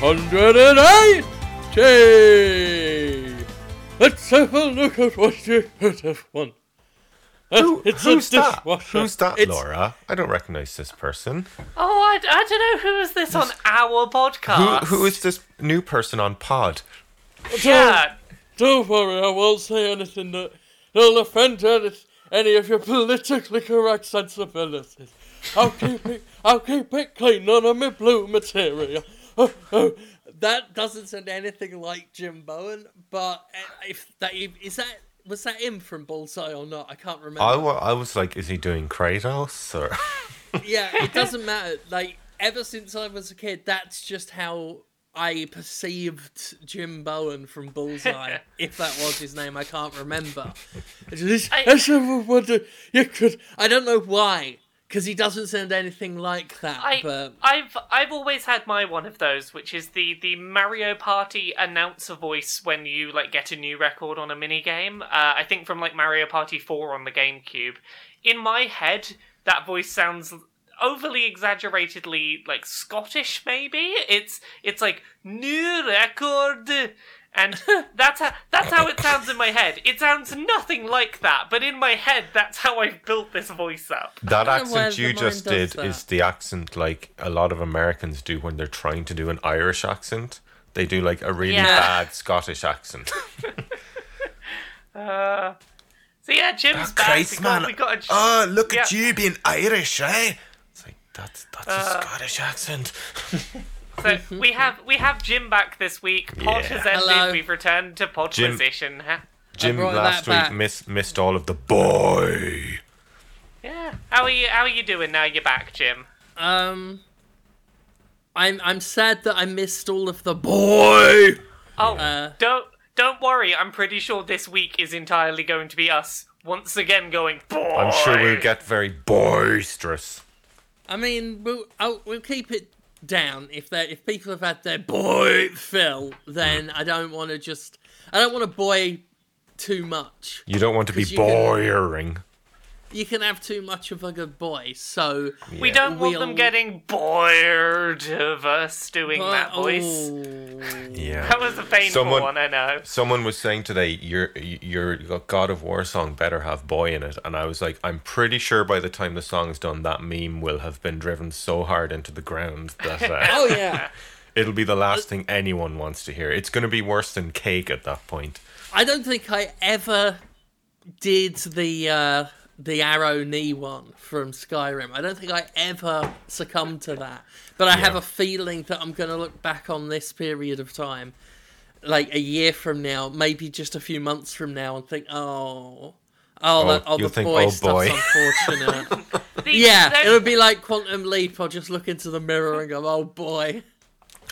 180! Let's have a look at what you could have won. Uh, who, it's who's a that? Who's that, It's- Laura? I don't recognize this person. Oh, I, I don't know who is this on our Who, podcast. who is this new person on Pod? Yeah, Don't worry, I won't say anything that will offend any, any of your politically correct sensibilities. I'll keep it. I'll keep it clean. None of my blue material. Oh, oh. That doesn't sound anything like Jim Bowen, but uh, if that is that was that him from Bullseye or not? I can't remember. I, I was like, is he doing Kratos? Or yeah, it doesn't matter. Like ever since I was a kid, that's just how I perceived Jim Bowen from Bullseye. if that was his name, I can't remember. I- I wondered you could. I don't know why, because he doesn't sound anything like that. I, but I've I've always had my one of those, which is the the Mario Party announcer voice when you like get a new record on a mini game. Uh, I think from like Mario Party Four on the GameCube. In my head, that voice sounds overly exaggeratedly like Scottish. Maybe it's it's like new record. And that's how that's how it sounds in my head. It sounds nothing like that, but in my head, that's how I've built this voice up. that don't know why accent you just did that. is the accent like a lot of Americans do when they're trying to do an Irish accent. They do like a really Yeah. bad Scottish accent. So yeah, Jim's back. we got, we got a, Oh, look at you being Irish, eh? It's like that's that's Uh, a Scottish accent. so we have we have Jim back this week. Pod Yeah. has ended. Hello. We've returned to pod Jim- position. Ha- Jim brought last that week back. missed missed all of the boy. Yeah. How are you? How are you doing now? You're back, Jim. um, I'm I'm sad that I missed all of the boy. Oh, Uh, don't don't worry. I'm pretty sure this week is entirely going to be us once again going. Boy. I'm sure we'll get very boisterous. I mean, we'll I'll, we'll keep it down if they if people have had their boy fill. Then I don't want to just I don't want to boy too much. You don't want to be you can-. You can have too much of a good boy. So We don't want them We'll- getting bored of us doing that voice. Oh, Yeah. That was a painful Someone- one, I know. Someone was saying today, your your God of War song better have boy in it, and I was like, I'm pretty sure by the time the song's done, that meme will have been driven so hard into the ground that uh, oh yeah. it'll be the last thing anyone wants to hear. It's going to be worse than cake at that point. I don't think I ever did the uh, the arrow knee one from Skyrim. I don't think I ever succumbed to that. But I have a feeling that I'm going to look back on this period of time, like a year from now, maybe just a few months from now, and think, oh. Oh, oh that, oh you'll the think, boy oh, stuff's boy. unfortunate. The- yeah, there- it would be like Quantum Leap. I'll just look into the mirror and go, oh boy.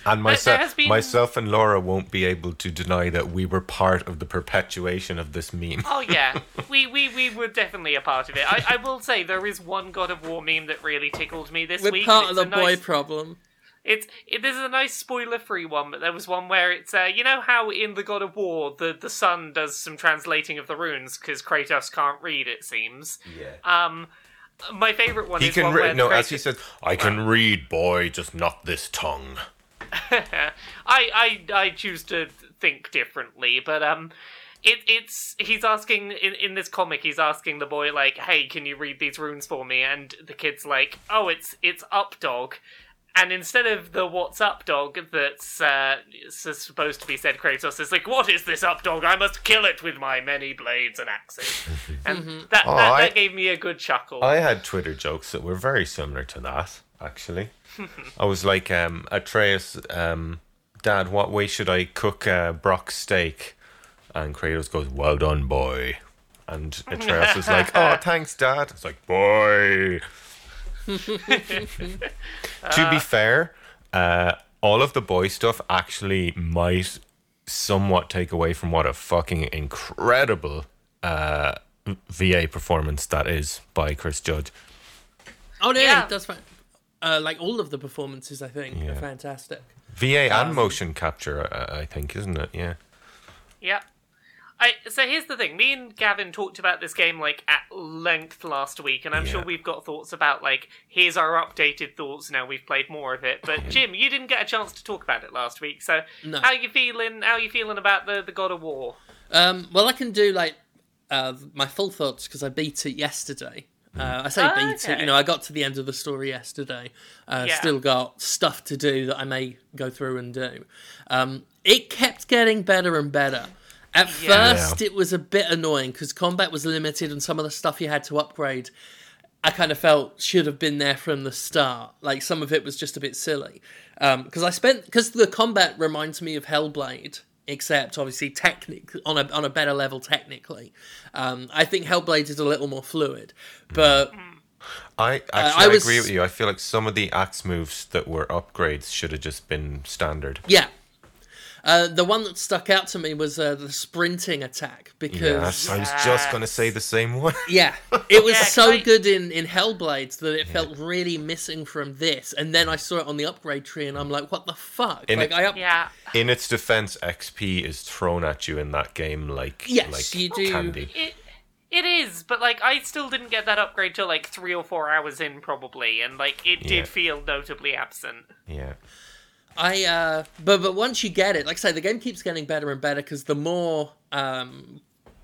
And myself, been- myself and Laura won't be able to deny that we were part of the perpetuation of this meme. Oh yeah, we, we we were definitely a part of it. I, I will say there is one God of War meme that really tickled me this We're week. part of the boy nice- problem. It's it, this is a nice spoiler-free one, but there was one where it's uh, you know how in the God of War the the son does some translating of the runes because Kratos can't read. It seems. Yeah. Um, my favorite one He is can one read. where No, Kratos- as he says, I can read, boy, just not this tongue. I, I I choose to think differently, but um, it it's he's asking in in this comic he's asking the boy like, hey, can you read these runes for me? And the kid's like, oh, it's it's up dog. And instead of the "What's up, dog?" that's uh, supposed to be said, Kratos is like, "What is this up, dog? I must kill it with my many blades and axes." And that, Oh, that, I- that gave me a good chuckle. I had Twitter jokes that were very similar to that, actually. I was like, um, Atreus, um, Dad, what way should I cook uh, Brok's steak? And Kratos goes, Well done, boy. And Atreus is like, Oh, thanks, Dad. It's like, Boy. to be fair, uh, all of the boy stuff actually might somewhat take away from what a fucking incredible uh, VA performance that is by Chris Judge. Oh no, Yeah. that's does. Fa- uh, like all of the performances, I think, Yeah. are fantastic. VA and motion capture, uh, I think, isn't it? Yeah. Yep. I so here's the thing. Me and Gavin talked about this game like at length last week, and I'm Yeah. sure we've got thoughts about like here's our updated thoughts now we've played more of it. But Jim, you didn't get a chance to talk about it last week, so No. how you feeling? How are you feeling about the the God of War? Um, well, I can do like uh, my full thoughts because I beat it yesterday. Uh, I say Oh, beat it, you know, I got to the end of the story yesterday. Uh, Yeah. Still got stuff to do that I may go through and do. Um, it kept getting better and better. At Yeah. first, it was a bit annoying because combat was limited and some of the stuff you had to upgrade, I kind of felt should have been there from the start. Like some of it was just a bit silly. Because I spent because the combat reminds me of Hellblade, except obviously technic on a on a better level technically. Um, I think Hellblade is a little more fluid, but I actually I I was- agree with you. I feel like some of the axe moves that were upgrades should have just been standard. yeah. Uh, the one that stuck out to me was uh, the sprinting attack because Yes, I was just gonna say the same one. Yeah, it was Yeah, so I- good in in Hellblades that it felt really missing from this. And then I saw it on the upgrade tree, and I'm like, "What the fuck?" In like it- I up- Yeah, In its defense, XP is thrown at you in that game like Yes, like you do. candy. it it is, but like I still didn't get that upgrade till like three or four hours in probably, and like it Yeah. did feel notably absent. Yeah. I uh, but but once you get it, like I say, the game keeps getting better and better because the more um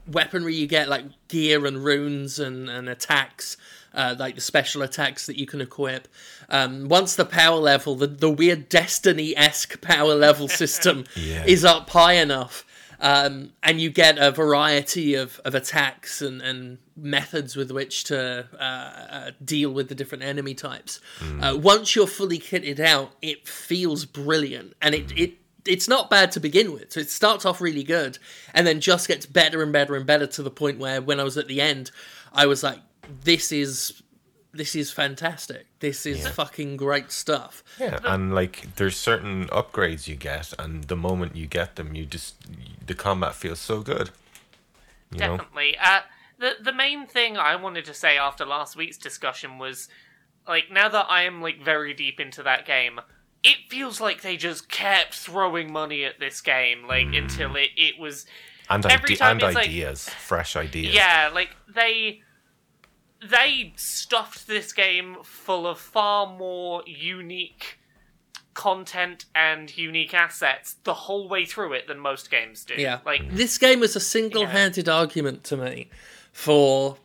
weaponry you get, like gear and runes and and attacks. Uh, like the special attacks that you can equip. Um, once the power level, the, the weird Destiny esque power level system Yeah. is up high enough, um, and you get a variety of, of attacks and, and methods with which to uh, uh, deal with the different enemy types. Uh, once you're fully kitted out, it feels brilliant, and it, it it's not bad to begin with. So it starts off really good, and then just gets better and better and better to the point where when I was at the end, I was like, "This is." This is fantastic. This is fucking great stuff. Yeah, and like there's certain upgrades you get, and the moment you get them, you just the combat feels so good. You know, Definitely. Uh, the the main thing I wanted to say after last week's discussion was, like, now that I am like very deep into that game, it feels like they just kept throwing money at this game, like until it it was and every ide- time and it's like- ideas, fresh ideas. yeah, like they they stuffed this game full of far more unique content and unique assets the whole way through it than most games do. Yeah. Like This game is a single handed argument to me for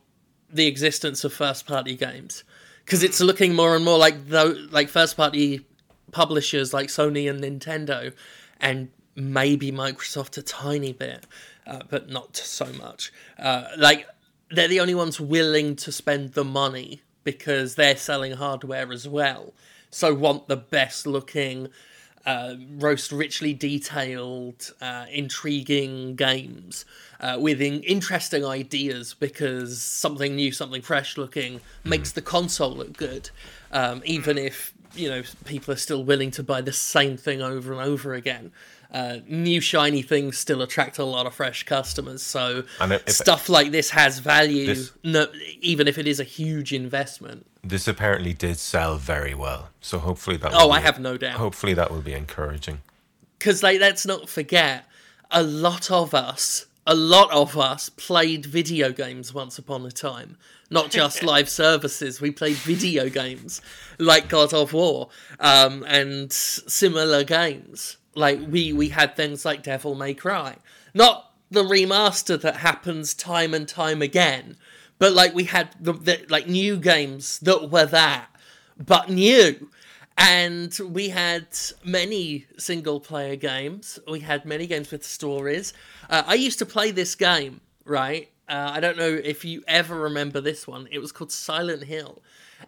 the existence of first party games. Because it's looking more and more like though like first party publishers like Sony and Nintendo and maybe Microsoft a tiny bit, uh, but not so much. Uh, like they're the only ones willing to spend the money because they're selling hardware as well. So want the best looking, uh, most richly detailed, uh, intriguing games uh, with in- interesting ideas because something new, something fresh looking makes the console look good. Um, even if you know people are still willing to buy the same thing over and over again. Uh, new shiny things still attract a lot of fresh customers, so And if- if- stuff like this has value, This- no, even if it is a huge investment. This apparently did sell very well, so hopefully that. Oh, will I be- have no doubt. Hopefully that will be encouraging. because like let's not forget a lot of us a lot of us played video games once upon a time not just live services we played video games like god of war um, and similar games like we we had things like devil may cry not the remaster that happens time and time again but like we had the, the like new games that were that but new and we had many single player games. We had many games with stories. Uh, I used to play this game, right? Uh, I don't know if you ever remember this one. It was called Silent Hill.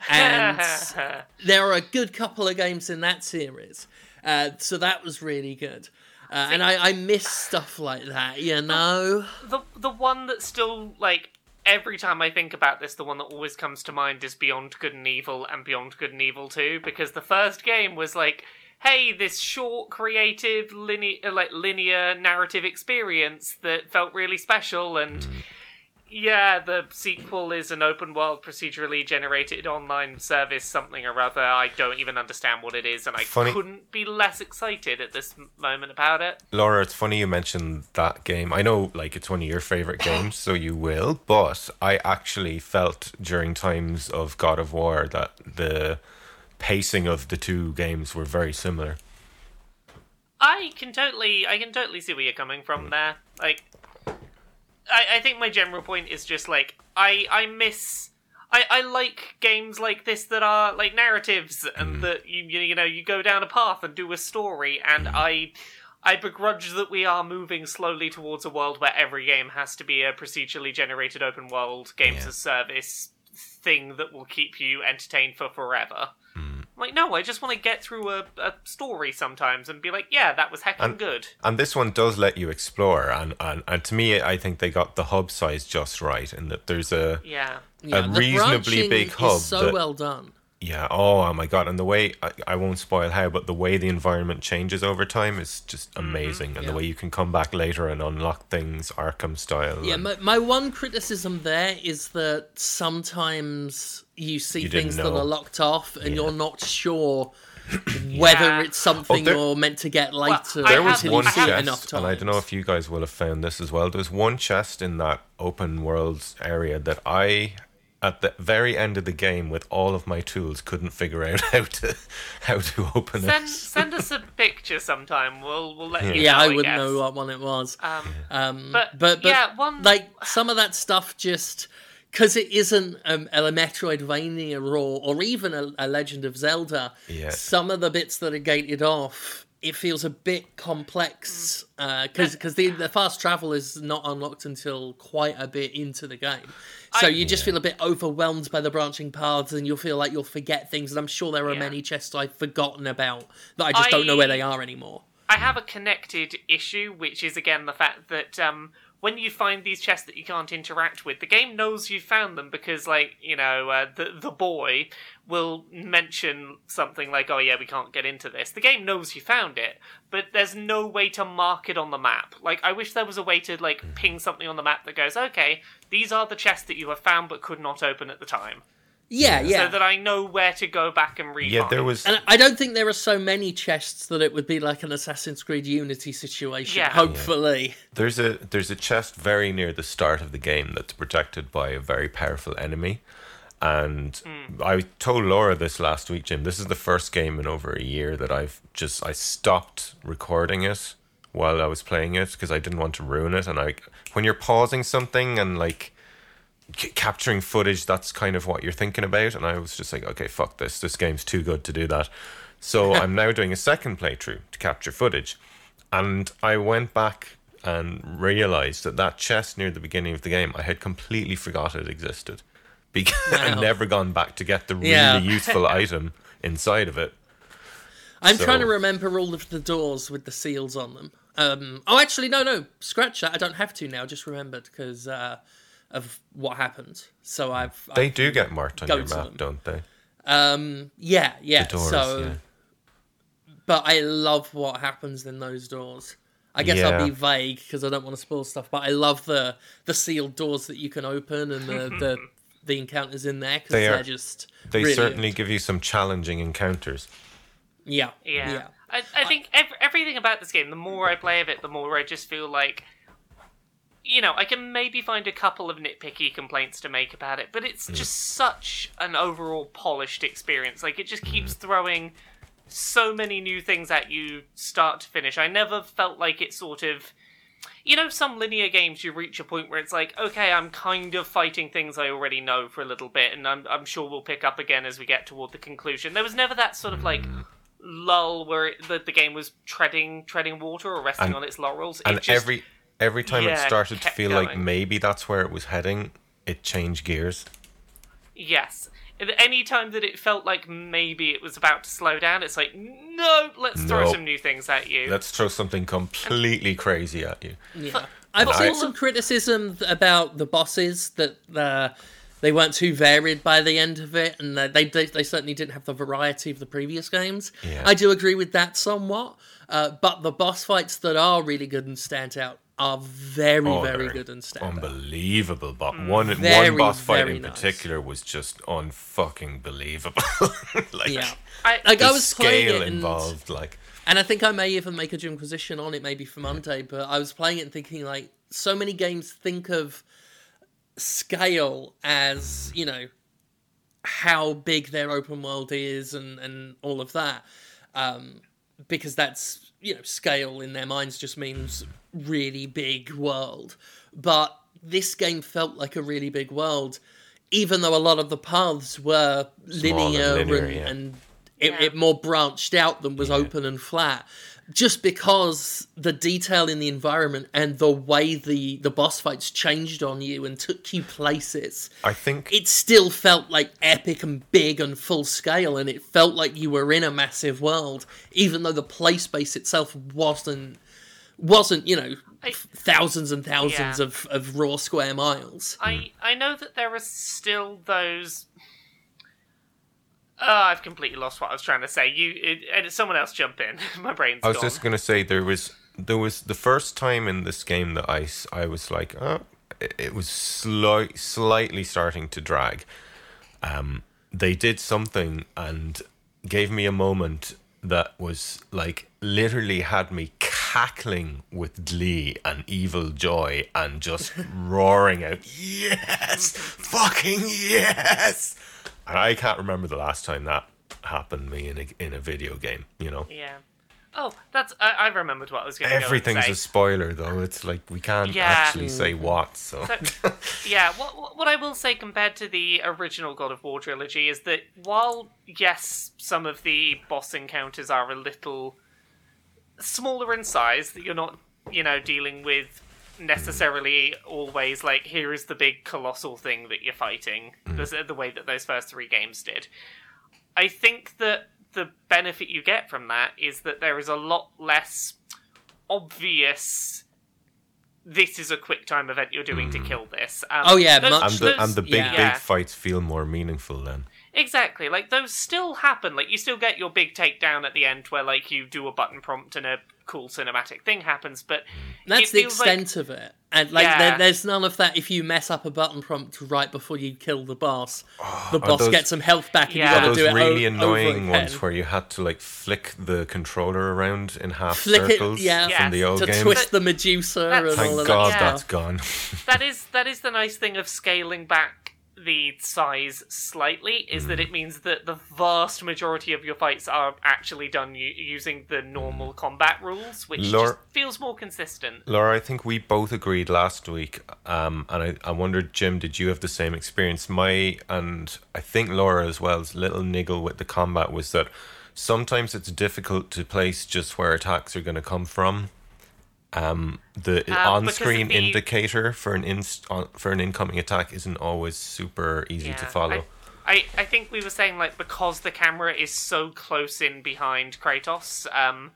And there are a good couple of games in that series. Uh, so that was really good. Uh, and I, I miss stuff like that, you know? the the one that still like every time I think about this, the one that always comes to mind is Beyond Good and Evil and Beyond Good and Evil Two, because the first game was like, hey, this short, creative, linear, like linear narrative experience that felt really special, and yeah, the sequel is an open world procedurally generated online service, something or other. I don't even understand what it is, and I Funny- couldn't be less excited at this moment about it. Laura, it's funny you mentioned that game. I know, like, it's one of your favorite games, so you will. But I actually felt during times of God of War that the pacing of the two games were very similar. I can totally, I can totally see where you're coming from mm. there. Like, I, I think my general point is just like I, I miss. I, I like games like this that are like narratives and mm. that you you know you go down a path and do a story and mm. I I begrudge that we are moving slowly towards a world where every game has to be a procedurally generated open world games Yeah. as service thing that will keep you entertained for forever. Like no, I just want to get through a, a story sometimes and be like, yeah, that was heckin' And- good. And this one does let you explore, and, and, and to me, I think they got the hub size just right, in that there's a Yeah. Yeah, a the reasonably branching big is hub so that- well done. Yeah. Oh, oh my god! And the way I, I won't spoil how, but the way the environment changes over time is just mm-hmm, amazing, and Yeah. the way you can come back later and unlock things Arkham style. Yeah, and- my, my one criticism there is that sometimes you see You didn't things that are locked off and Yeah. you're not sure whether Yeah. it's something Oh, there- you're meant to get later I there was until one you see it chest, enough times. and I don't know if you guys will have found this as well. There's one chest in that open world area that I, at the very end of the game, with all of my tools, couldn't figure out how to how to open Send it. send us a picture sometime. We'll we'll let you. yeah, know, I I wouldn't guess. know what one it was. Um, Um, But- but, but yeah, one- like some of that stuff just because it isn't um, a Metroidvania or or even a, a Legend of Zelda. Yeah. Some of the bits that are gated off, it feels a bit complex because because the the fast travel is not unlocked until quite a bit into the game. So I- you just feel a bit overwhelmed by the branching paths, and you'll feel like you'll forget things. And I'm sure there are Yeah. many chests I've forgotten about that I just don't know where they are anymore. I have a connected issue, which is again the fact that um, when you find these chests that you can't interact with, the game knows you found them because, like, you know, uh, the the boy will mention something like, "Oh yeah, we can't get into this." The game knows you found it, but there's no way to mark it on the map. Like, I wish there was a way to like ping something on the map that goes, "Okay, these are the chests that you have found but could not open at the time," Yeah, yeah. so that I know where to go back and read. Yeah, there was. And I don't think there are so many chests that it would be like an Assassin's Creed Unity situation. Yeah. Hopefully, There's a there's a chest very near the start of the game that's protected by a very powerful enemy. And hmm. I told Laura this last week, Jim. This is the first game in over a year that I've just I stopped recording it while I was playing it because I didn't want to ruin it. And I, when you're pausing something and like c- capturing footage, that's kind of what you're thinking about. And I was just like, okay, fuck this. This game's too good to do that. So I'm now doing a second playthrough to capture footage. And I went back and realized that that chest near the beginning of the game, I had completely forgot it existed. Because I'd never gone back to get the really Yeah. useful item inside of it. I'm So- trying to remember all of the doors with the seals on them. Um, oh, actually, no, no, scratch that. I don't have to now. Just remembered because uh, of what happened. So I've. They I've do get marked on your map, them. don't they? Um, yeah, yeah. The doors, so, yeah. but I love what happens in those doors. I guess Yeah. I'll be vague because I don't want to spoil stuff. But I love the the sealed doors that you can open and the the, the encounters in there because They they are- are just They really certainly good. give you some challenging encounters. yeah Yeah. yeah. I, I think ev- everything about this game, the more I play of it, the more I just feel like. You know, I can maybe find a couple of nitpicky complaints to make about it, but it's mm. just such an overall polished experience. Like, it just keeps mm. throwing so many new things at you, start to finish. I never felt like it sort of. You know, some linear games, you reach a point where it's like, okay, I'm kind of fighting things I already know for a little bit, and I'm, I'm sure we'll pick up again as we get toward the conclusion. There was never that sort of like mm. lull where it, the, the game was treading treading water or resting And- on its laurels. It And just- every every time it started to kept feel like maybe that's where it was heading, it changed gears. yes, any time that it felt like maybe it was about to slow down, it's like no, let's throw No. some new things at you. Let's throw something completely crazy at you. Yeah. I've And seen I- some criticism about the bosses that uh, they weren't too varied by the end of it, and that they, they they certainly didn't have the variety of the previous games. Yeah. I do agree with that somewhat, uh, but the boss fights that are really good and stand out are very, Oh, very good and stand. Unbelievable, but one Very, one boss fight in nice. particular was just unfucking believable. like Yeah. I, Like the I was playing scale it and, involved, like and I think I may even make a Jimquisition on it maybe for Monday, but I was playing it and thinking like so many games think of scale as, you know, how big their open world is and, and all of that. Um, because that's, you know, scale in their minds just means really big world. But this game felt like a really big world, even though a lot of the paths were linear, and linear, and, yeah. and it, Yeah. it more branched out than was open and flat. Just because the detail in the environment and the way the, the boss fights changed on you and took you places, I think it still felt like epic and big and full scale, and it felt like you were in a massive world, even though the play space itself wasn't wasn't you know I- thousands and thousands Yeah. of, of raw square miles. I I know that there are still those. Oh, I've completely lost what I was trying to say. You, it, and someone else jump in. My brain's I was gone. just gonna say there was there was the first time in this game that I I was like, oh, it, it was slight, slightly starting to drag. Um, they did something and gave me a moment that was like literally had me cackling with glee and evil joy and just roaring out, yes, fucking yes. And I can't remember the last time that happened to me in a in a video game. You know. Yeah. Oh, that's. I, I remembered what I was going to go Everything's a spoiler, though. It's like we can't Yeah. actually say mm. what. So, So, yeah, what, what- what I will say compared to the original God of War trilogy is that while, yes, some of the boss encounters are a little smaller in size, that you're not, you know, dealing with necessarily always like, here is the big colossal thing that you're fighting, the, the way that those first three games did. I think that the benefit you get from that is that there is a lot less obvious this is a quick time event you're doing to kill this. Um, Oh, yeah, those- much- and the those- and the big yeah. big fights feel more meaningful then. Exactly. Like those still happen. Like you still get your big takedown at the end where like you do a button prompt and a cool cinematic thing happens, but That's the feels like- extent of it. And like Yeah. there, there's none of that if you mess up a button prompt right before you kill the boss. Oh, the boss those- gets some health back and Yeah. you gotta Those do it really o- annoying over ones where you had to like flick the controller around in half Flick it, circles yeah. from the old to games. twist the Medusa and all Thank of God that. Yeah. that's gone. that is that is the nice thing of scaling back the size slightly is that it means that the vast majority of your fights are actually done u- using the normal combat rules, which just feels more consistent. Laura, I think we both agreed last week, um, and I, I wondered, Jim, did you have the same experience? My and I think Laura as well's little niggle with the combat was that sometimes it's difficult to place just where attacks are going to come from. Um, the Uh, on-screen the- indicator for an inst- on, for an incoming attack isn't always super easy to follow. I, I, I think we were saying like because the camera is so close in behind Kratos, um,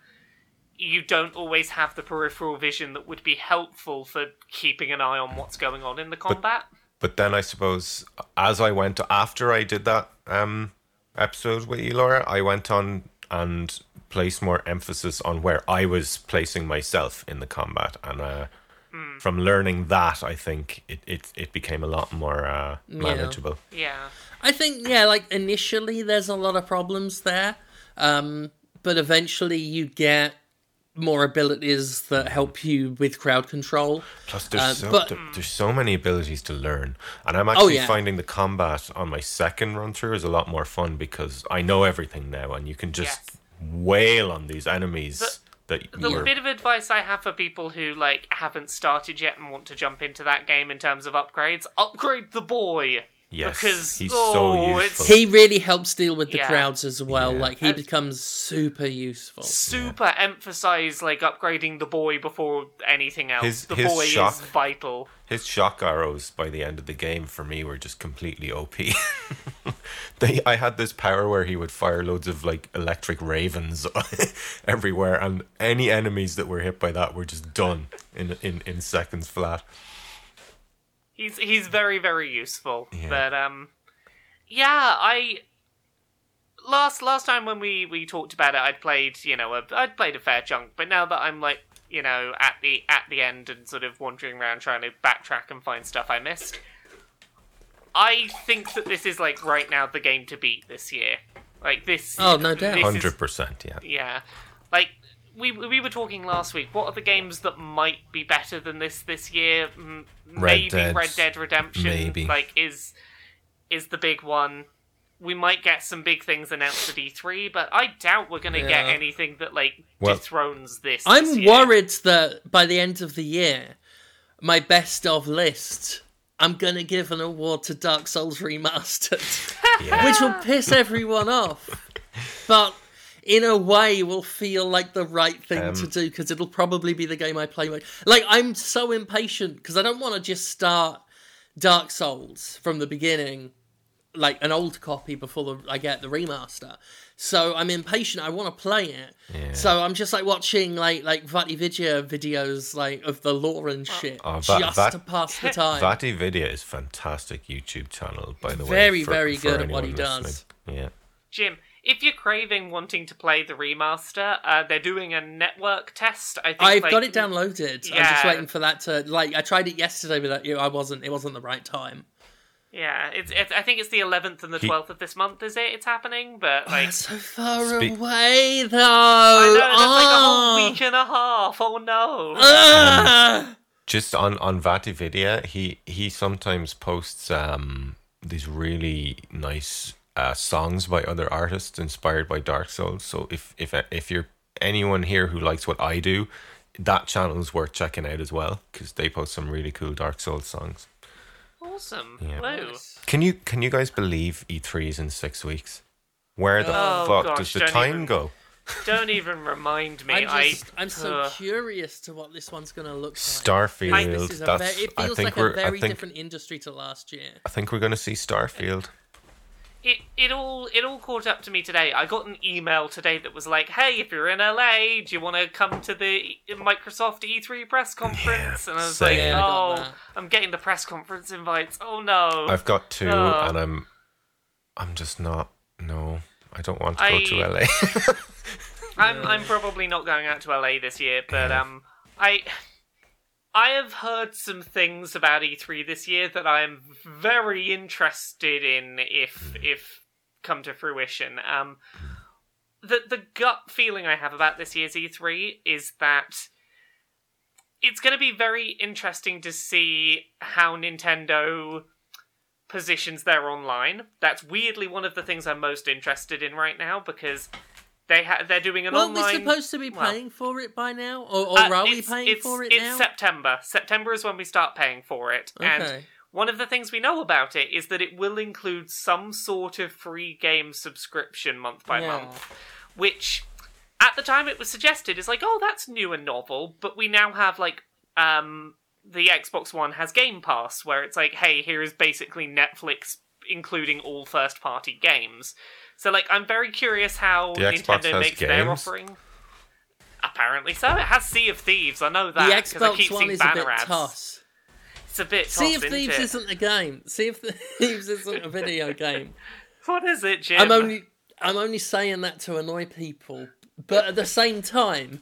you don't always have the peripheral vision that would be helpful for keeping an eye on what's going on in the combat. But then I suppose as I went after I did that um episode with you, Laura, I went on and place more emphasis on where I was placing myself in the combat, and uh, Hmm. from learning that, I think it it, it became a lot more uh, manageable. yeah. I think yeah, like initially there's a lot of problems there, um, but eventually you get more abilities that help you with crowd control. Plus, there's Uh, so but- there- there's so many abilities to learn, and I'm actually Oh, yeah. finding the combat on my second run through is a lot more fun because I know everything now, and you can just Yes. wail on these enemies The- that The you're bit of advice I have for people who like haven't started yet and want to jump into that game in terms of upgrades: upgrade the boy. Yes, because he's oh, so useful. He really helps deal with the Yeah. crowds as well. Yeah. Like he And- becomes super useful. super emphasize like upgrading the boy before anything else. His- the his boy shock- is vital. His shock arrows by the end of the game for me were just completely OP. they, I had this power where he would fire loads of like electric ravens everywhere, and any enemies that were hit by that were just done in in, in seconds flat. He's he's very very useful. Yeah. But um, yeah, I last last time when we we talked about it, I'd played you know a, I'd played a fair chunk, but now that I'm like you know, at the at the end and sort of wandering around trying to backtrack and find stuff I missed. I think that this is like right now the game to beat this year. Like this. Oh, no doubt. Hundred percent, yeah. yeah, like we we were talking last week. What are the games that might be better than this this year? Mm, maybe Dead, Red Dead Redemption. maybe. like is is the big one. We might get some big things announced at E3, but I doubt we're gonna get anything that like Well- dethrones this. I'm this year. worried that by the end of the year, my best of list, I'm gonna give an award to Dark Souls Remastered, Yeah. which will piss everyone off, but in a way will feel like the right thing Um, to do because it'll probably be the game I play. Most. Like I'm so impatient because I don't want to just start Dark Souls from the beginning, like an old copy before the, I get the remaster. So I'm impatient. I want to play it. Yeah. So I'm just like watching like like VaatiVidya videos like of the lore and shit Oh, Va- just Vat- to pass the time. VaatiVidya is fantastic YouTube channel, by the way. Very, very good at what he anyone does. Yeah. Jim, if you're craving wanting to play the remaster, uh, they're doing a network test. I think I've like, got it downloaded. I'm just waiting for that to like. I tried it yesterday, but I I wasn't. It wasn't the right time. Yeah, it's, it's I think it's the 11th and the 12th of this month. Is it? It's happening, but Oh, like. it's so far Speak- away, though. I know, that's like a Ah. whole week and a half. Oh no. Ah. Just on on VaatiVidya, he he sometimes posts um these really nice uh, songs by other artists inspired by Dark Souls. So if if if you're anyone here who likes what I do, that channel is worth checking out as well because they post some really cool Dark Souls songs. Awesome. Yeah. Woo. Can you can you guys believe E3 is in six weeks? Where the Oh, fuck gosh, does the time even- go? Don't even remind me. I'm just, I, I'm so Ugh. curious to what this one's gonna look like. Starfield. This is a that's ve- it I feels think like we're a very I think different industry to last year. I think we're gonna see Starfield. It it all it all caught up to me today. I got an email today that was like, "Hey, if you're in LA, do you want to come to the Microsoft E3 press conference?" and I was like, Yeah, "Oh. I'm getting the press conference invites. Oh no." I've got two, Oh. and I'm, I'm just not. No, I don't want to go to LA. I'm I'm probably not going out to LA this year, but um, I I have heard some things about E3 this year that I am very interested in if if come to fruition. Um, the the gut feeling I have about this year's E3 is that it's going to be very interesting to see how Nintendo positions their online. That's weirdly one of the things I'm most interested in right now because they ha- they're doing an Weren't online. we supposed to be well, paying for it by now, or, or uh, are we paying it's- for it now? it's now? September. September is when we start paying for it, and one of the things we know about it is that it will include some sort of free game subscription month by Yeah. month, which at the time it was suggested is like, oh, that's new and novel, but we now have like um the Xbox One has Game Pass, where it's like, hey, here is basically Netflix including all first party games. So like I'm very curious how The Nintendo has makes their games? offering. Apparently so. It has Sea of Thieves. I know The that because I Xbox keep One seeing is a banner bit ads. toss. It's a bit Sea toss, of Thieves isn't it? isn't a game. Sea of Thieves isn't a video game. What is it, Jim? I'm only I'm only saying that to annoy people, but at the same time,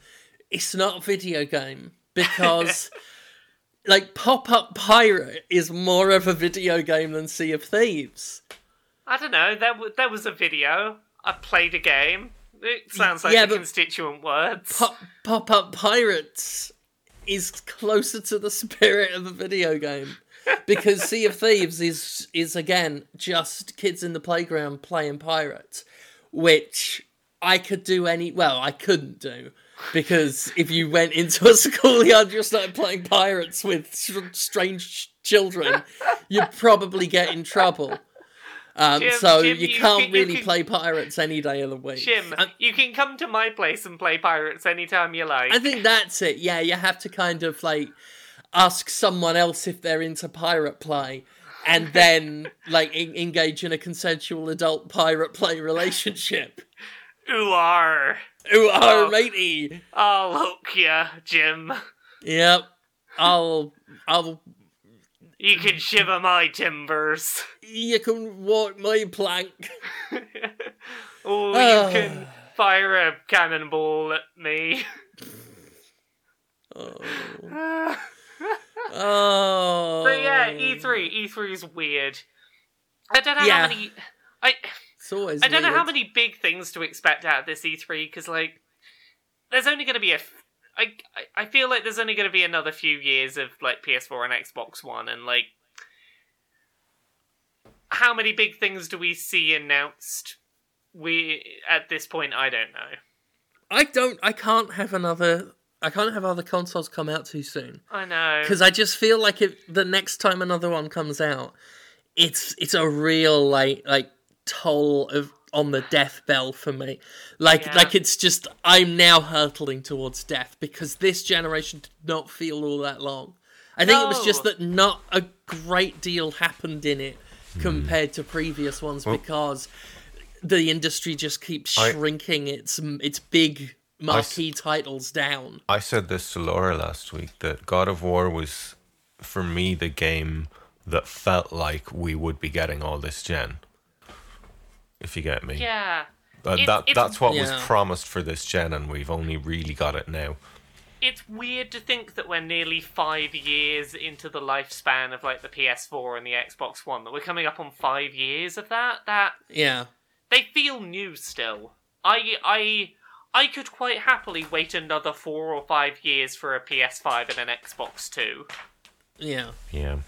it's not a video game because like Pop Up Pirate is more of a video game than Sea of Thieves. I don't know. There, w- there was a video. I played a game. It sounds like Yeah, the constituent words. Pop Pop Up Pirates is closer to the spirit of a video game. Because Sea of Thieves is is again just kids in the playground playing pirates, which I could do any well, I couldn't do. Because if you went into a schoolyard and started playing pirates with strange children, you'd probably get in trouble. Um, Jim, so Jim, you you can't can- you really can- play pirates any day of the week. Jim, Um, you can come to my place and play pirates anytime you like. I think that's it. Yeah, you have to kind of like ask someone else if they're into pirate play, and then like en- engage in a consensual adult pirate play relationship. Ooh, are. Ooh, oh, Oh. matey. I'll hook ya, Jim. Yep. I'll, I'll. You can shiver my timbers. You can walk my plank. or Ah. you can fire a cannonball at me. Oh. oh. But yeah, E E3. E3 is weird. I don't know Yeah. how many. I It's always I don't know how many big things to expect out of this E3 because like, there's only going to be a. I- I feel like there's only going to be another few years of like PS4 and Xbox One and like. How many big things do we see announced? We at this point, I don't know. I don't. I can't have another. I can't have other consoles come out too soon I know. because I just feel like if the next time another one comes out, it's it's a real like like toll of on the death bell for me. Like Yeah. like it's just I'm now hurtling towards death because this generation did not feel all that long. I think it was just that not a great deal happened in it hmm. compared to previous ones because the industry just keeps I- shrinking its its big marquee titles down. I said this to Laura last week that God of War was, for me, the game that felt like we would be getting all this gen. If you get me. yeah. Uh, It's- that it's- that's what Yeah. was promised for this gen, and we've only really got it now. it's weird to think that we're nearly five years into the lifespan of like the PS4 and the Xbox One. That we're coming up on five years of that. That Yeah. they feel new still. I I I could quite happily wait another four or five years for a PS5 and an Xbox Two. Yeah. Yeah.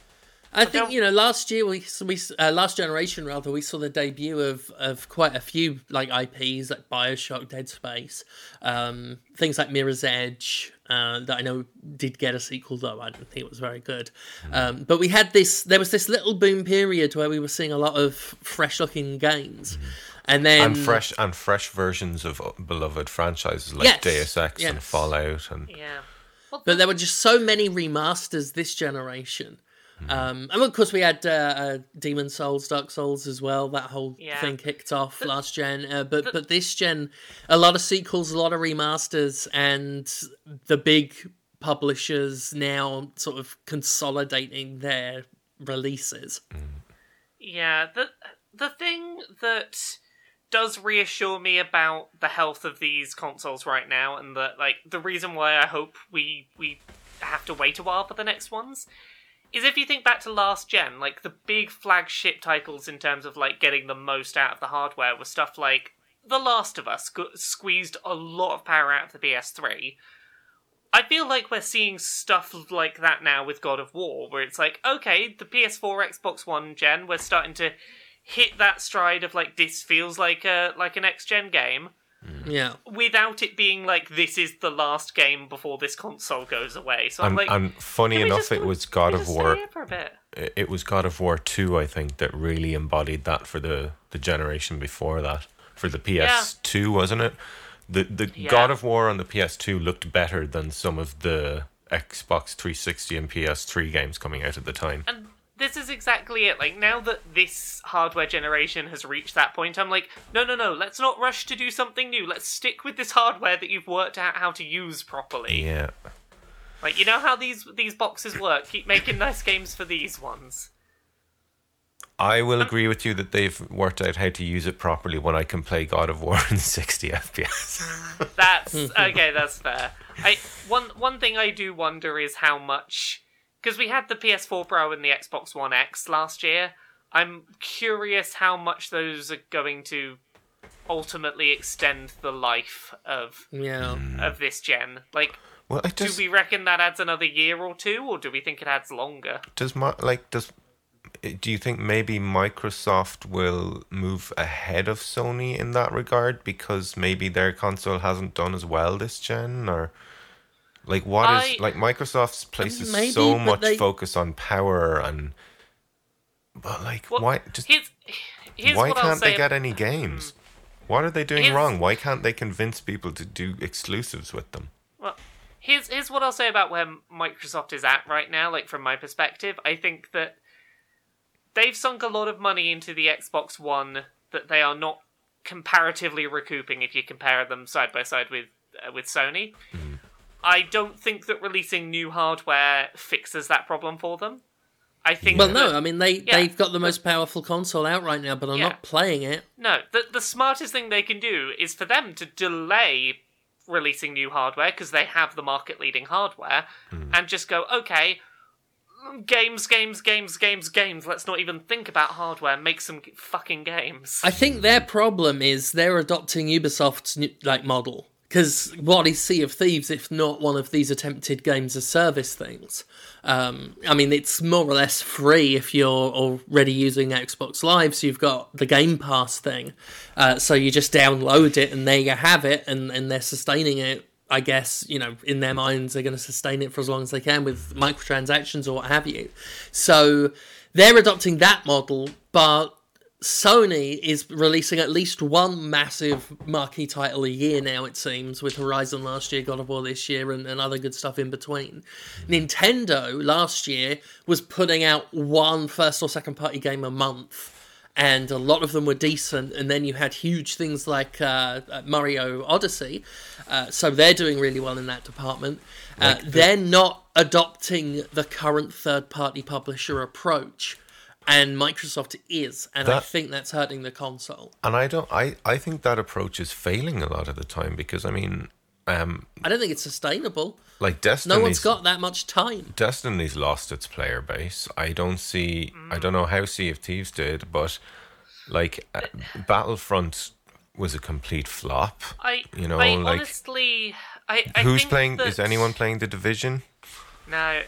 I think you know last year we we uh, last generation rather we saw the debut of of quite a few like IPs like Bioshock, Dead Space, um, things like Mirror's Edge uh, that I know did get a sequel though I don't think it was very good. Um, but we had this there was this little boom period where we were seeing a lot of fresh looking games, and then and fresh and fresh versions of uh, beloved franchises like Yes, Deus Ex and. Fallout and Yeah. But there were just so many remasters this generation. Um, and of course, we had uh, uh, Demon's Souls, Dark Souls as well. That whole Yeah. thing kicked off last gen. Uh, but but this gen, a lot of sequels, a lot of remasters, and the big publishers now sort of consolidating their releases. Yeah, the the thing that does reassure me about the health of these consoles right now, and that like the reason why I hope we we have to wait a while for the next ones, is if you think back to last gen, like the big flagship titles in terms of like getting the most out of the hardware was stuff like The Last of Us sque- squeezed a lot of power out of the PS3. I feel like we're seeing stuff like that now with God of War, where it's like, okay, the PS4, Xbox One gen, we're starting to hit that stride of like this feels like a like an next gen game Mm. Yeah. without it being like this is the last game before this console goes away. So I'm and, like, and funny enough, it was God of War. here for a bit. it it was God of War 2, I think, that really embodied that for the, the generation before that. For the PS2, wasn't it? The the Yeah. God of War on the PS2 looked better than some of the Xbox 360 and PS3 games coming out at the time. And this is exactly it. Like now that this hardware generation has reached that point, I'm like, no, no, no. Let's not rush to do something new. Let's stick with this hardware that you've worked out how to use properly. Yeah. Like you know how these these boxes work. Keep making nice games for these ones. I will agree with you that they've worked out how to use it properly when I can play God of War in 60 FPS. That's okay. That's fair. I one one thing I do wonder is how much because we had the PS4 Pro and the Xbox One X last year. I'm curious how much those are going to ultimately extend the life of Yeah. Hmm. of this gen. Like, well, I do we reckon that adds another year or two, or do we think it adds longer? does my, like does eh, do you think maybe Microsoft will move ahead of Sony in that regard because maybe their console hasn't done as well this gen or like what is I- like Microsoft's places maybe, so much they- focus on power and but like Well, why just Here's here's why what I'll can't say. they get any games? What are they doing Here's- wrong? Why can't they convince people to do exclusives with them? Well, here's here's what I'll say about where Microsoft is at right now. Like from my perspective, I think that they've sunk a lot of money into the Xbox One that they are not comparatively recouping if you compare them side by side with uh, with Sony. I don't think that releasing new hardware fixes that problem for them. I think Well, that- no, I mean they Yeah. they've got the most powerful console out right now, but I'm Yeah. not playing it. No, the the smartest thing they can do is for them to delay releasing new hardware because they have the market leading hardware hmm. and just go, okay, games, games, games, games, games. Let's not even think about hardware. Make some fucking games. I think their problem is they're adopting Ubisoft's new, like model. Because what is Sea of Thieves if not one of these attempted games as service things? Um, I mean, it's more or less free if you're already using Xbox Live, so you've got the Game Pass thing. Uh, so you just download it and there you have it, and, and they're sustaining it. I guess, you know, in their minds, they're going to sustain it for as long as they can with microtransactions or what have you. So they're adopting that model, but Sony is releasing at least one massive marquee title a year now, it seems, with Horizon last year, God of War this year, and, and other good stuff in between. Nintendo last year was putting out one first or second party game a month. And a lot of them were decent, and then you had huge things like uh, uh, Mario Odyssey, uh, so they're doing really well in that department. Uh, they're not adopting the current third-party publisher approach, and Microsoft is, and I think that's hurting the console. And I don't. I I think that approach is failing a lot of the time because I mean, um, I don't think it's sustainable. like Destiny. No one's got that much time. Destiny's lost its player base. I don't see. I don't know how Sea of Thieves did, but like uh, Battlefront was a complete flop. I, you know, I like honestly, I, I who's think playing? that- Is anyone playing the Division? No,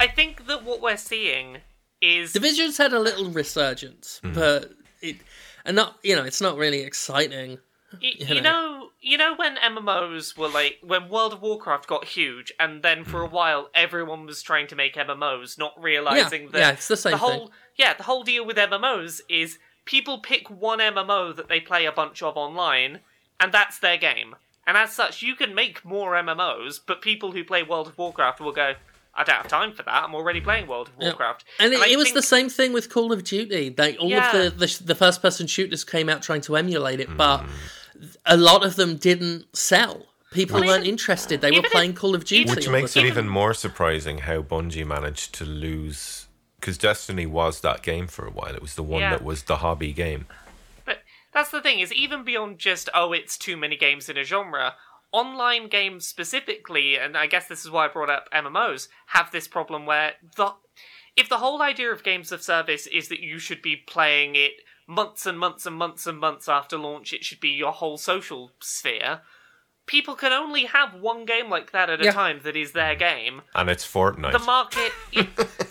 I think that what we're seeing is Division's had a little resurgence, Hmm. but it, and not you know, it's not really exciting. Y- you you know, you know when MMOs were like when World of Warcraft got huge, and then for a while everyone was trying to make MMOs, not realizing that yeah, it's the same whole thing. yeah the whole deal with MMOs is people pick one MMO that they play a bunch of online, and that's their game. And as such, you can make more MMOs, but people who play World of Warcraft will go, "I don't have time for that. I'm already playing World of Warcraft." And it, it was think- the same thing with Call of Duty. They all Yeah. of the, the the first person shooters came out trying to emulate it, but Hmm. a lot of them didn't sell. People Well, weren't interested. They were even if- playing Call of Duty. Which makes it even more surprising how Bungie managed to lose. Because Destiny was that game for a while. It was the one Yeah. that was the hobby game. But that's the thing is even beyond just oh it's too many games in a genre, online games specifically, and I guess this is why I brought up MMOs, have this problem where the if the whole idea of games of service is that you should be playing it months and months and months and months after launch, it should be your whole social sphere. People can only have one game like that at a time that is their game. And it's Fortnite. The market, yeah,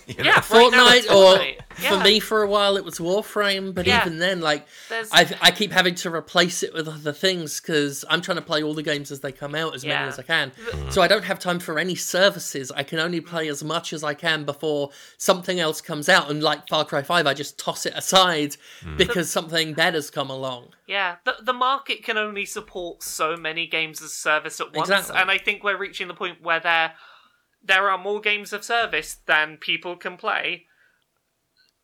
You yeah, know? right Fortnite, or Fortnite. for me for a while it was Warframe, but Yeah. even then, like I, I keep having to replace it with other things because I'm trying to play all the games as they come out as Yeah. many as I can. So I don't have time for any services. I can only play as much as I can before something else comes out. And like Far Cry Five, I just toss it aside hmm. because something better's come along. Yeah, the the market can only support so many games as service at once, Exactly. and I think we're reaching the point where there there are more games of service than people can play.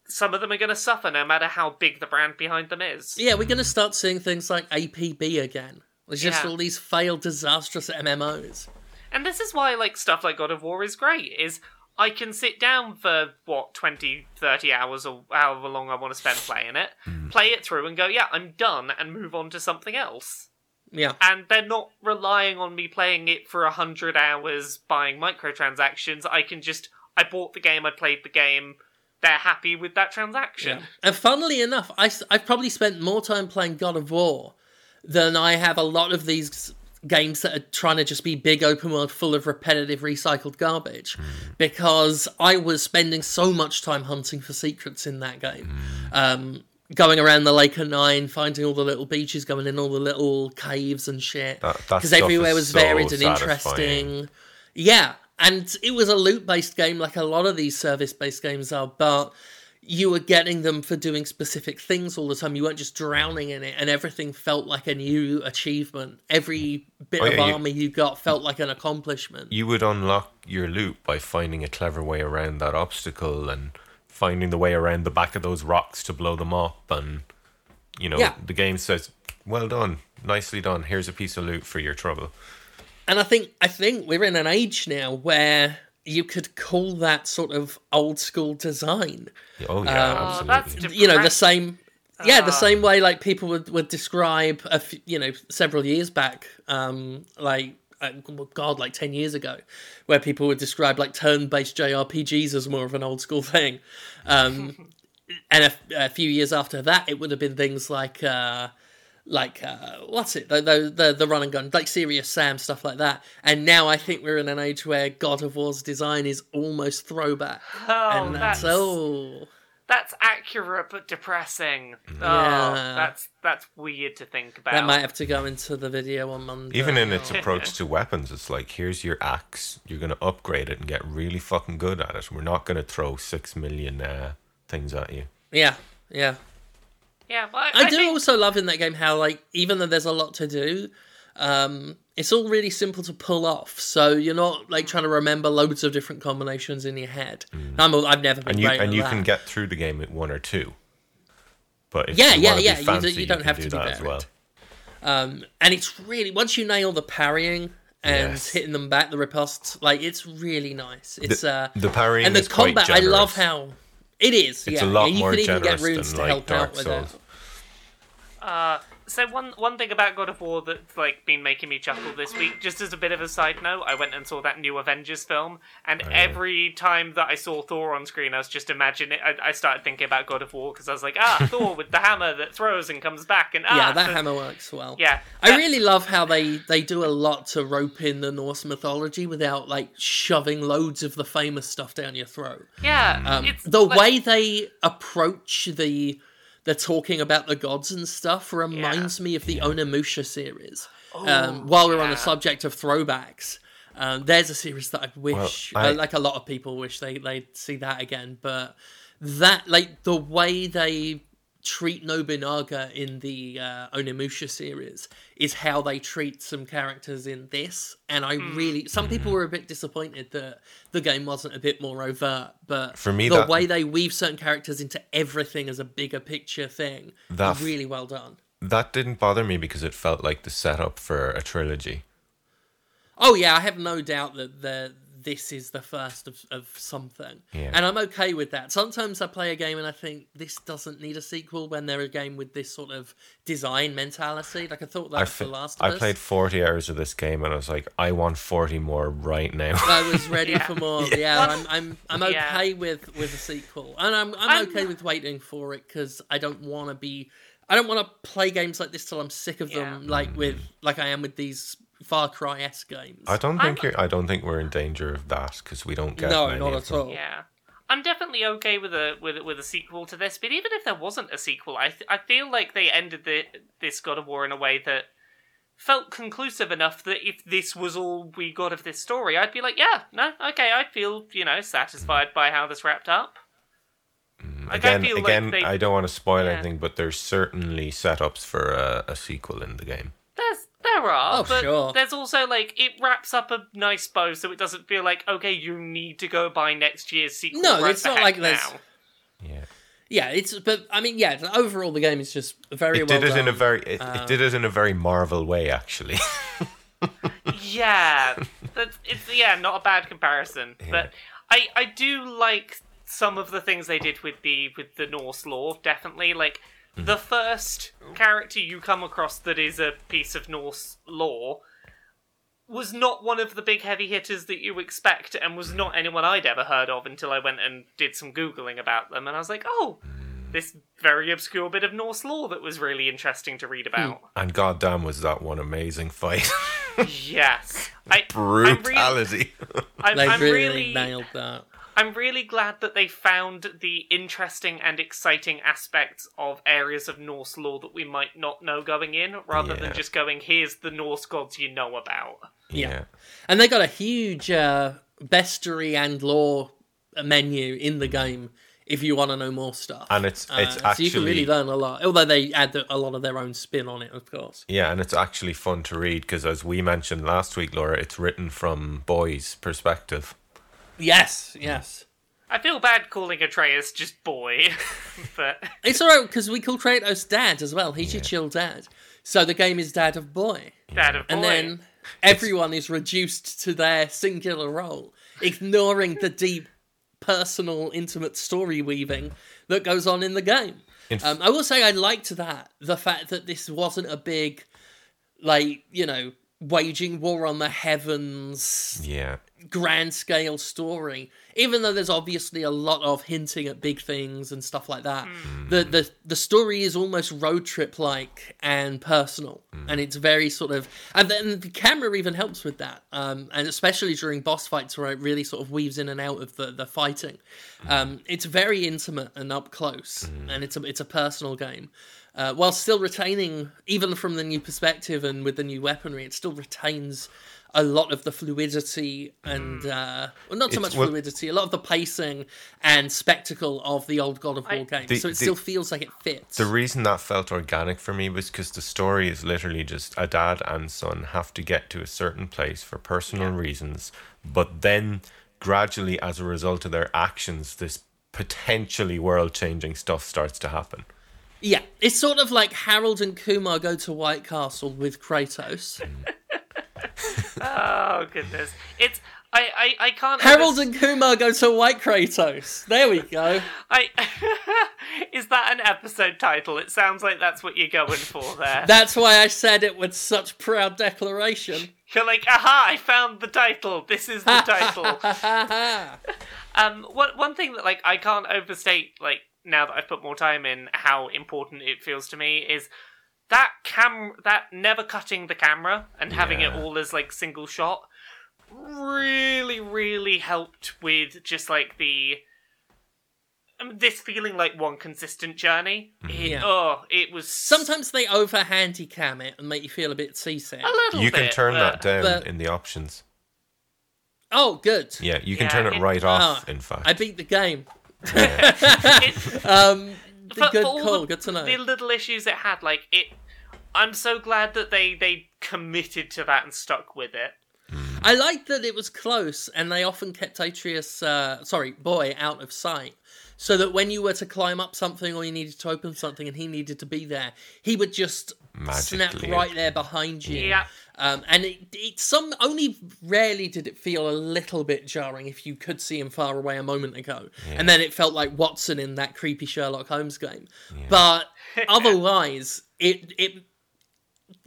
Some of them are going to suffer no matter how big the brand behind them is. Yeah, we're going to start seeing things like APB again. It's just Yeah. all these failed, disastrous MMOs. And this is why like stuff like God of War is great is I can sit down for what 20 30 hours or however long I want to spend playing it, hmm. play it through and go, yeah, I'm done and move on to something else. Yeah. and they're not relying on me playing it for a hundred hours buying microtransactions. I can just I bought the game, I played the game. They're happy with that transaction. And funnily enough, I, have probably spent more time playing God of War than I have a lot of these games that are trying to just be big open world full of repetitive recycled garbage because I was spending so much time hunting for secrets in that game. Um, going around the Lake of Nine, finding all the little beaches, going in all the little caves and shit. That- that Because everywhere was so varied and satisfying. interesting. Yeah, and it was a loot based game like a lot of these service based games are, but you were getting them for doing specific things all the time. You weren't just drowning in it, and everything felt like a new achievement. Every bit Oh, of you- armor you got felt like an accomplishment. you would unlock your loot by finding a clever way around that obstacle and finding the way around the back of those rocks to blow them up and you know Yeah. the game says well done nicely done here's a piece of loot for your trouble And I think I think we're in an age now where you could call that sort of old school design. oh yeah Oh, absolutely that's you know the same yeah, the Ah. same way like people would, would describe, a f- you know, several years back, um, like uh, God, like ten years ago, where people would describe like turn-based JRPGs as more of an old school thing, um, and a, a few years after that, it would have been things like. Uh, like uh, what's it the, the the the run and gun like Serious Sam stuff like that and now I think we're in an age where God of War's design is almost throwback Oh, and that's that's oh that's accurate but depressing. Oh, Yeah. that's that's weird to think about. that might have to go into the video on Monday Even in its approach to weapons, it's like here's your axe. You're gonna upgrade it and get really fucking good at it. We're not gonna throw six million uh, things at you. yeah yeah yeah, well, I, I, do think- also love in that game how like even though there's a lot to do, um, it's all really simple to pull off. So you're not like trying to remember loads of different combinations in your head. I'm a, I've never been Mm. And you and you that. can get through the game with one or two. But if Yeah, you yeah, wanna yeah, you do, you, don't can have do to be that as well. um, and it's really once you nail the parrying and Yes. hitting them back, the riposts, like it's really nice. It's The, uh, the parrying and the is quite combat. I love how it is. It's yeah, a lot you more can even get generous than, to like, help Dark out with Souls. it. Uh, so one one thing about God of War that's like been making me chuckle this week, just as a bit of a side note, I went and saw that new Avengers film, and Oh, every time that I saw Thor on screen, I was just imagining. I, I started thinking about God of War because I was like, ah, Thor with the hammer that throws and comes back, and ah, Yeah, that so- hammer works well. Yeah, I really love how they they do a lot to rope in the Norse mythology without like shoving loads of the famous stuff down your throat. yeah. Um, it's the like- way they approach the the talking about the gods and stuff reminds me of the Onimusha series. um, while we're on the subject of throwbacks, um, there's a series that I wish, I- uh, like a lot of people wish they they'd see that again. But that, like the way they treat Nobunaga in the uh, Onimusha series is how they treat some characters in this. And I Hmm. really, some people were a bit disappointed that the game wasn't a bit more overt, but For me, the that- way they weave certain characters into everything as a bigger picture thing, That is f- really well done. That didn't bother me because it felt like the setup for a trilogy. Oh yeah, I have no doubt that the this is the first of, of something, Yeah. and I'm okay with that. Sometimes I play a game and I think this doesn't need a sequel when they're a game with this sort of design mentality. Like I thought that I, was fi- the Last of I Us. played 40 hours of this game and I was like, I want 40 more right now. I was ready Yeah. for more. Yeah, Well, I'm I'm I'm yeah. okay with with a sequel, and I'm I'm, I'm- okay with waiting for it because I don't want to be. I don't want to play games like this till I'm sick of them, Yeah. like with mm. like I am with these Far Cry s games. I don't think I'm- you're. I don't think we're in danger of that because we don't get no, many not of at them. all. Yeah. I'm definitely okay with a with a- with a sequel to this, but even if there wasn't a sequel, I th- I feel like they ended the this God of War in a way that felt conclusive enough that if this was all we got of this story, I'd be like, yeah, no, okay, I feel you know satisfied by how this wrapped up. Mm, like, I Again, feel like again, they- I don't want to spoil Yeah. anything, but there's certainly setups for a, a sequel in the game. There's there are, Oh, but sure. there's also like it wraps up a nice bow, so it doesn't feel like okay, you need to go buy next year's sequel. No, right it's the not heck like there's- now. Yeah, Yeah, it's but I mean, yeah. Overall, the game is just very it well did it in a very. It, Uh, it did it in a very Marvel way, actually. Yeah, that's it's yeah, not a bad comparison. But I I do like some of the things they did with the with the Norse lore. Definitely, like. Mm. the first character you come across that is a piece of Norse lore was not one of the big heavy hitters that you expect, and was not anyone I'd ever heard of until I went and did some googling about them, and I was like, oh. Mm. This very obscure bit of Norse lore that was really interesting to read about. Hmm. and goddamn, was that one amazing fight? Yes, I, I'm really, Brutality. I'm, They I'm really, really, nailed that. I'm really glad that they found the interesting and exciting aspects of areas of Norse lore that we might not know going in, rather Yeah. than just going, "Here's the Norse gods you know about." yeah. And they got a huge uh, bestiary and lore menu in the game if you want to know more stuff. And it's it's Uh, so you can really learn a lot. Although they add a lot of their own spin on it, of course. yeah, and it's actually fun to read because as we mentioned last week, Laura, it's written from boys' perspective. Yes, yes. I feel bad calling Atreus just boy, but It's alright because we call Kratos dad as well. He's your chill dad. So the game is dad of boy. dad of boy. And then everyone is reduced to their singular role, ignoring the deep, personal, intimate story weaving that goes on in the game. In f- Um, I will say I liked that the fact that this wasn't a big, like you know, waging war on the heavens. Yeah, grand scale story. Even though there's obviously a lot of hinting at big things and stuff like that, the the the story is almost road trip like and personal, and it's very sort of and then the camera even helps with that, um, and especially during boss fights where it really sort of weaves in and out of the the fighting. Um, it's very intimate and up close, and it's a it's a personal game. Uh, while still retaining, even from the new perspective and with the new weaponry, it still retains a lot of the fluidity and uh, well, not so It's- much well- fluidity, a lot of the pacing and spectacle of the old God of War I- games. The- so it the- still feels like it fits. the reason that felt organic for me was because the story is literally just a dad and son have to get to a certain place for personal reasons, but then gradually, as a result of their actions, this potentially world-changing stuff starts to happen. Yeah, it's sort of like Harold and Kumar go to White Castle with Kratos. Oh goodness, it's I I, I can't. Harold and Kumar go to White Kratos. There we go. I is that an episode title? It sounds like that's what you're going for there. That's why I said it with such proud declaration. You're like, aha! I found the title. This is the title. um, one one thing that like I can't overstate like now that I've put more time in how important it feels to me is that cam that never cutting the camera and having it all as like single shot really really helped with just like the um, this feeling like one consistent journey. It, Yeah. Oh, it was Sometimes they over handy cam it and make you feel a bit seasick. a little You can bit, turn that down but- in the options. Oh, good. Yeah, you can Yeah, turn it it- right off. Ah, in fact, I beat the game. it- Um, for- good for call. the- Good to know. the little issues it had like it i'm so glad that they they committed to that and stuck with it I liked that it was close, and they often kept Atreus, uh, sorry, boy, out of sight, so that when you were to climb up something or you needed to open something and he needed to be there, he would just snap right there behind you. Yeah. Um, and it, it some only rarely did it feel a little bit jarring if you could see him far away a moment ago, and then it felt like Watson in that creepy Sherlock Holmes game. But otherwise, it it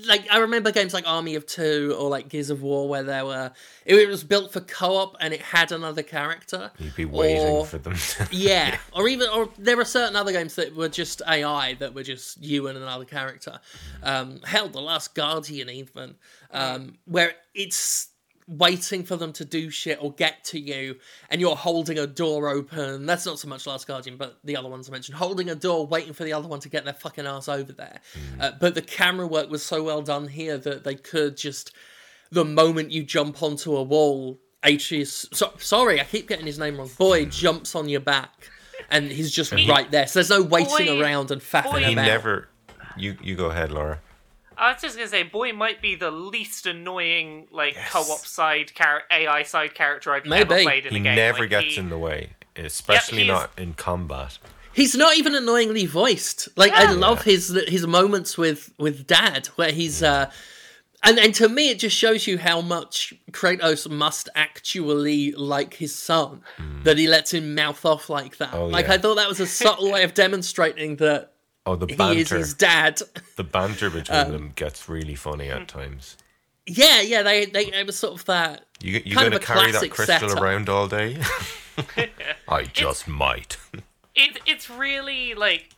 like I remember games like Army of Two or like Gears of War where there were it was built for co-op and it had another character. you'd be waiting or- for them. To... Yeah, or even or there are certain other games that were just AI that were just you and another character. Um, hell, the Last Guardian even, um, where it's waiting for them to do shit or get to you, and you're holding a door open. That's not so much Last Guardian, but the other ones I mentioned, holding a door, waiting for the other one to get their fucking ass over there. Uh, but the camera work was so well done here that they could just the moment you jump onto a wall, Atreus. So, sorry, I keep getting his name wrong. Boy jumps on your back, and he's just right there. So there's no waiting Boy- around and faffing boy- he about. never. You you go ahead, Laura. I was just gonna say boy might be the least annoying like co-op side char- ai side character i've ever Maybe. played in He a game He never Like, gets he- in the way, especially he's- not in combat. He's not even annoyingly voiced. Like I Yeah. love his his moments with with Dad, where he's. uh and, and to me, it just shows you how much Kratos must actually like his son that he lets him mouth off like that. Oh, like yeah. I thought that was a subtle way of demonstrating that Oh, the banter. he is banter, his dad. the banter between Um, them gets really funny at times. Yeah, yeah, they they it was sort of that. You you Kind gonna carry that crystal setup. around all day? I just might. it, it's really like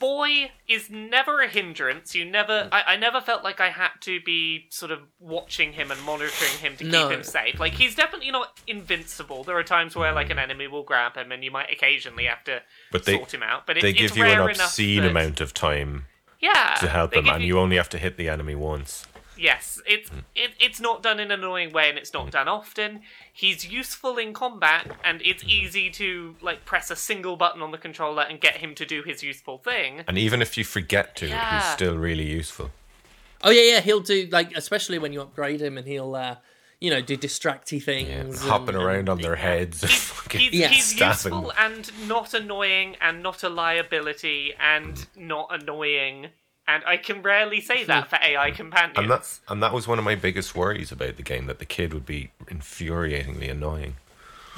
boy is never a hindrance you never mm. I, I never felt like i had to be sort of watching him and monitoring him to keep No. him safe like he's definitely not invincible there are times where like an enemy will grab him and you might occasionally have to But they- sort him out but it, They it's give you an rare enough obscene that- amount of time yeah to help they him, give and you only have to hit the enemy once. Yes, it's hmm. it, it's not done in an annoying way, and it's not hmm. done often. He's useful in combat, and it's hmm. easy to like press a single button on the controller and get him to do his useful thing. And even if you forget to, Yeah. he's still really useful. Oh yeah, yeah. He'll do like especially when you upgrade him, and he'll uh, you know do distracty Yeah, things, and- hopping and- around on their heads. fucking He's, Yeah. he's useful and not annoying, and not a liability, and not annoying. And I can rarely say that for AI companions. And that, and that was one of my biggest worries about the game that the kid would be infuriatingly annoying.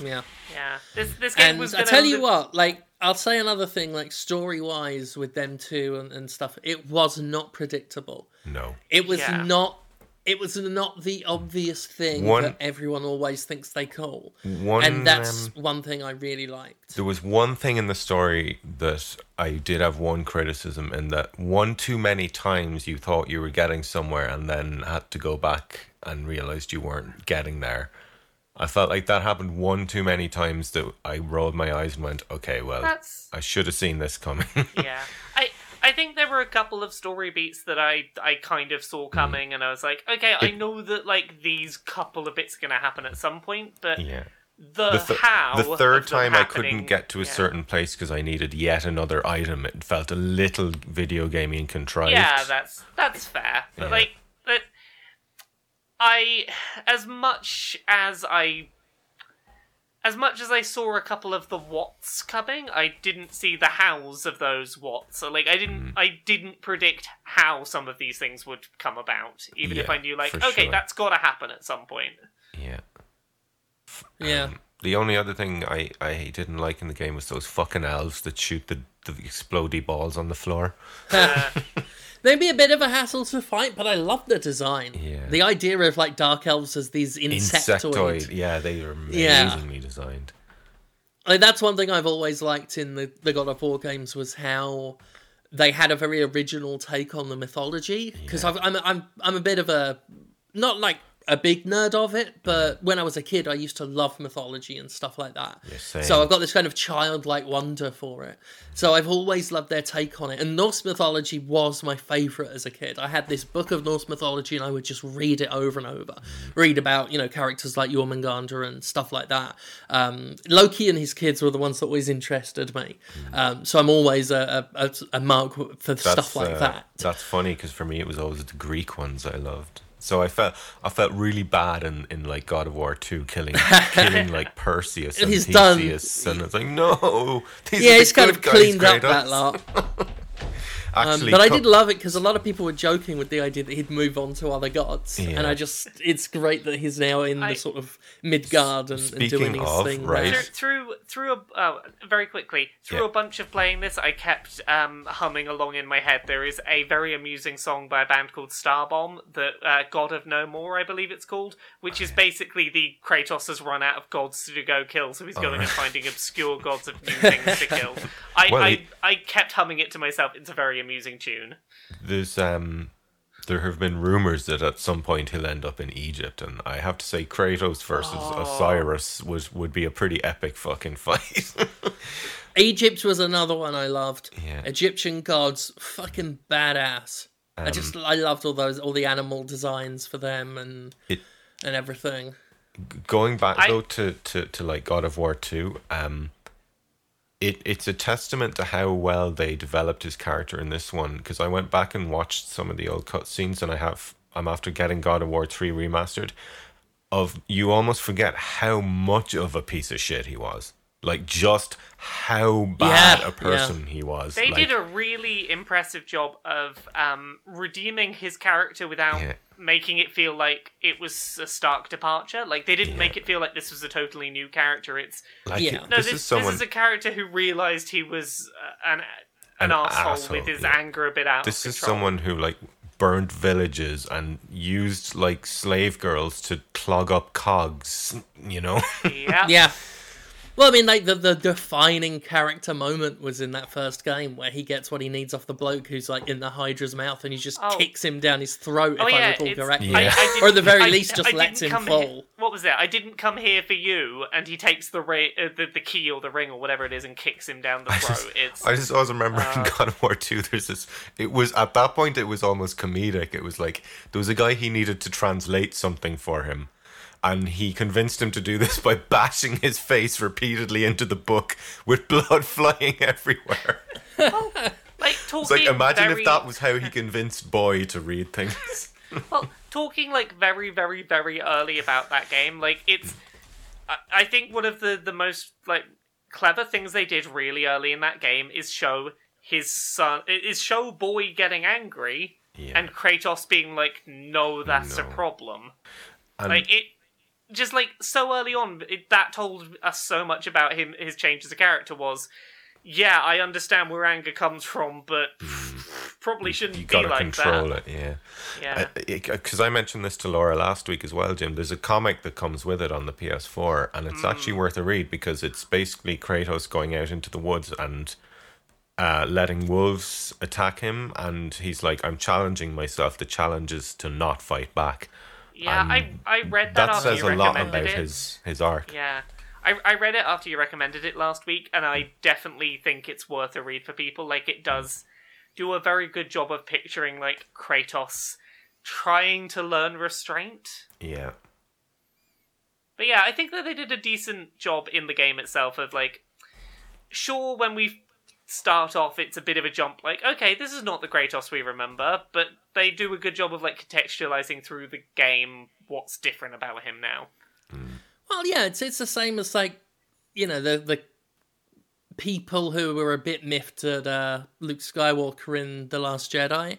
Yeah. Yeah, this this game And was. I Gonna tell you li- what, like I'll say another thing, like story wise with them two and, and stuff, it was not predictable. No. It was Yeah. not. It was not the obvious thing One- that everyone always thinks they call, One, and that's um, one thing I really liked. There was one thing in the story that I did have one criticism in that one too many times you thought you were getting somewhere and then had to go back and realized you weren't getting there. I felt like that happened one too many times that I rolled my eyes and went, okay, well, That's I should have seen this coming. yeah. I think there were a couple of story beats that I I kind of saw hmm. coming, and I was like, okay, I know that like these couple of bits are gonna happen at some point, but yeah. the, The, th- how the third time I couldn't get to a yeah. certain place because I needed yet another item. It felt a little video gaming and contrived. Yeah, that's that's fair. But Yeah. like I as much as I as much as I saw a couple of the what's coming, I didn't see the hows of those what's. So like I didn't Mm. I didn't predict how some of these things would come about, even if I knew like, okay, sure. that's gotta happen at some point. yeah. Yeah, Um, the only other thing I, I didn't like in the game was those fucking elves that shoot the, the explodey balls on the floor. Uh, they'd be a bit of a hassle to fight, but I love the design. Yeah. The idea of like dark elves as these insectoid. Insectoid. Yeah, they are Yeah. amazingly designed. Like, that's one thing I've always liked in the, the God of War games was how they had a very original take on the mythology. Because I'm I'm I'm a bit of a not like a big nerd of it, but when I was a kid, I used to love mythology and stuff like that. Yeah, so I've got this kind of childlike wonder for it. So I've always loved their take on it. And Norse mythology was my favorite as a kid. I had this book of Norse mythology, and I would just read it over and over. Read about you know characters like Jormungandr and stuff like that. Um, Loki and his kids were the ones that always interested me. Um, so I'm always a, a, a, mark for stuff like uh, that. That's funny because for me it was always the Greek ones I loved. So I felt I felt really bad in, in like God of War two killing killing like Perseus and He's done- Theseus and it's like no these Yeah, he's kind of cleaned up that lot. Um, Actually, but I did love it because a lot of people were joking with the idea that he'd move on to other gods, and I just it's great that he's now in I- the sort of Midgard and, and doing Speaking his of, thing. right. through through through a oh, very quickly through Yeah. a bunch of playing this, I kept um, humming along in my head. There is a very amusing song by a band called Starbomb, that uh, God of No More, I believe it's called, which is basically the Kratos has run out of gods to go kill, so he's going and finding obscure gods of new things to kill. I, Well, I he- I kept humming it to myself. It's a very amusing tune. there's um there have been rumors that at some point he'll end up in Egypt, and I have to say Kratos versus Oh. Osiris was would be a pretty epic fucking fight. Egypt was another one I loved. Yeah. Egyptian gods, fucking badass. I just I loved all those all the animal designs for them and It- and everything. Going back I- though to, to, to like God of War two, um, it it's a testament to how well they developed his character in this one. Because I went back and watched some of the old cutscenes, and I have I'm after getting God of War three remastered. Of you almost forget how much of a piece of shit he was. Like just how bad Yeah, a person he was. They like, did a really impressive job of um, redeeming his character without Yeah. Making it feel like it was a stark departure. Like they didn't Yeah. make it feel like this was a totally new character. It's like Yeah. no, this, this, is someone this is a character who realized he was uh, an an, An asshole, asshole, with his yeah. anger a bit out. this of is someone who like burned villages and used like slave girls to clog up cogs you know Yeah. Yeah. Well, I mean, like the, the defining character moment was in that first game where he gets what he needs off the bloke who's like in the Hydra's mouth, and he just Oh. kicks him down his throat. Oh if I yeah, recall correctly, Yeah. I, I or at the very I- least, just I lets him fall. Here, what was that? I didn't come here for you, and he takes the, ra- uh, the the key or the ring or whatever it is and kicks him down the I throat. just, it's I just always remember Uh, in God of War 2 there's this it was at that point it was almost comedic it was like there was a guy he needed to translate something for him and he convinced him to do this by bashing his face repeatedly into the book with blood flying everywhere like talking. it's like imagine very, if that was how he convinced boy to read things well, talking like very, very, very early about that game. Like it's, I, I think one of the the most like clever things they did really early in that game is show his son is show boy getting angry Yeah. and Kratos being like, "No, that's a problem." And- like it. Just like so early on, it, that told us so much about him. His change as a character was, yeah, I understand where anger comes from, but probably shouldn't You be gotta like control that. it, yeah. Yeah. Because I mentioned this to Laura last week as well, Jim. There's a comic that comes with it on the PS4, and it's actually Mm. worth a read because it's basically Kratos going out into the woods and uh, letting wolves attack him, and he's like, "I'm challenging myself. The challenge is to not fight back." Yeah, I I read that, That after says you a lot about it. his his arc. Yeah. I, I read it after you recommended it last week, and I definitely think it's worth a read for people. Like, it does do a very good job of picturing, like, Kratos trying to learn restraint. Yeah. But yeah, I think that they did a decent job in the game itself of, like, sure, when we start off, it's a bit of a jump, like, okay, this is not the Kratos we remember, but they do a good job of, like, contextualizing through the game what's different about him now. Well, yeah, it's it's the same as like you know the the people who were a bit miffed at uh, Luke Skywalker in the Last Jedi,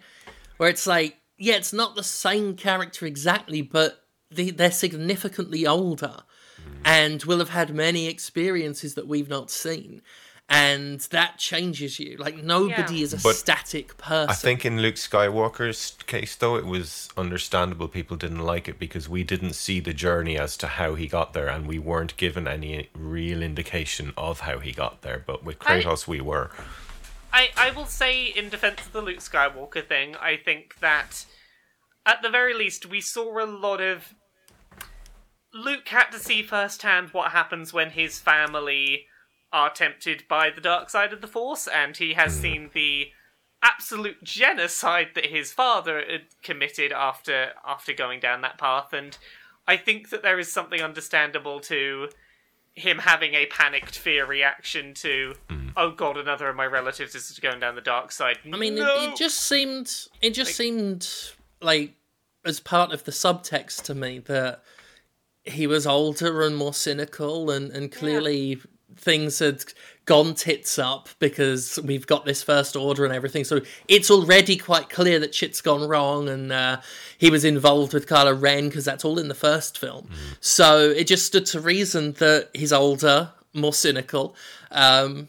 where it's like yeah, it's not the same character exactly, but they, they're significantly older and will have had many experiences that we've not seen. And that changes you. Like nobody Yeah. is a But static person. I think in Luke Skywalker's case, though, it was understandable people didn't like it because we didn't see the journey as to how he got there, and we weren't given any real indication of how he got there. But with I- Kratos, we were. I, I will say, in defense of the Luke Skywalker thing, I think that at the very least we saw a lot of. Luke had to see firsthand what happens when his family are tempted by the dark side of the Force, and he has hmm. seen the absolute genocide that his father had committed after after going down that path. And I think that there is something understandable to him having a panicked fear reaction to hmm. oh god another of my relatives is going down the dark side I mean, no! it, it just seemed it just seemed like as part of the subtext to me that he was older and more cynical, and and clearly things had gone tits up because we've got this first order and everything. So it's already quite clear that shit's gone wrong, and uh, he was involved with Kylo Ren because that's all in the first film. So it just stood to reason that he's older, more cynical. Um,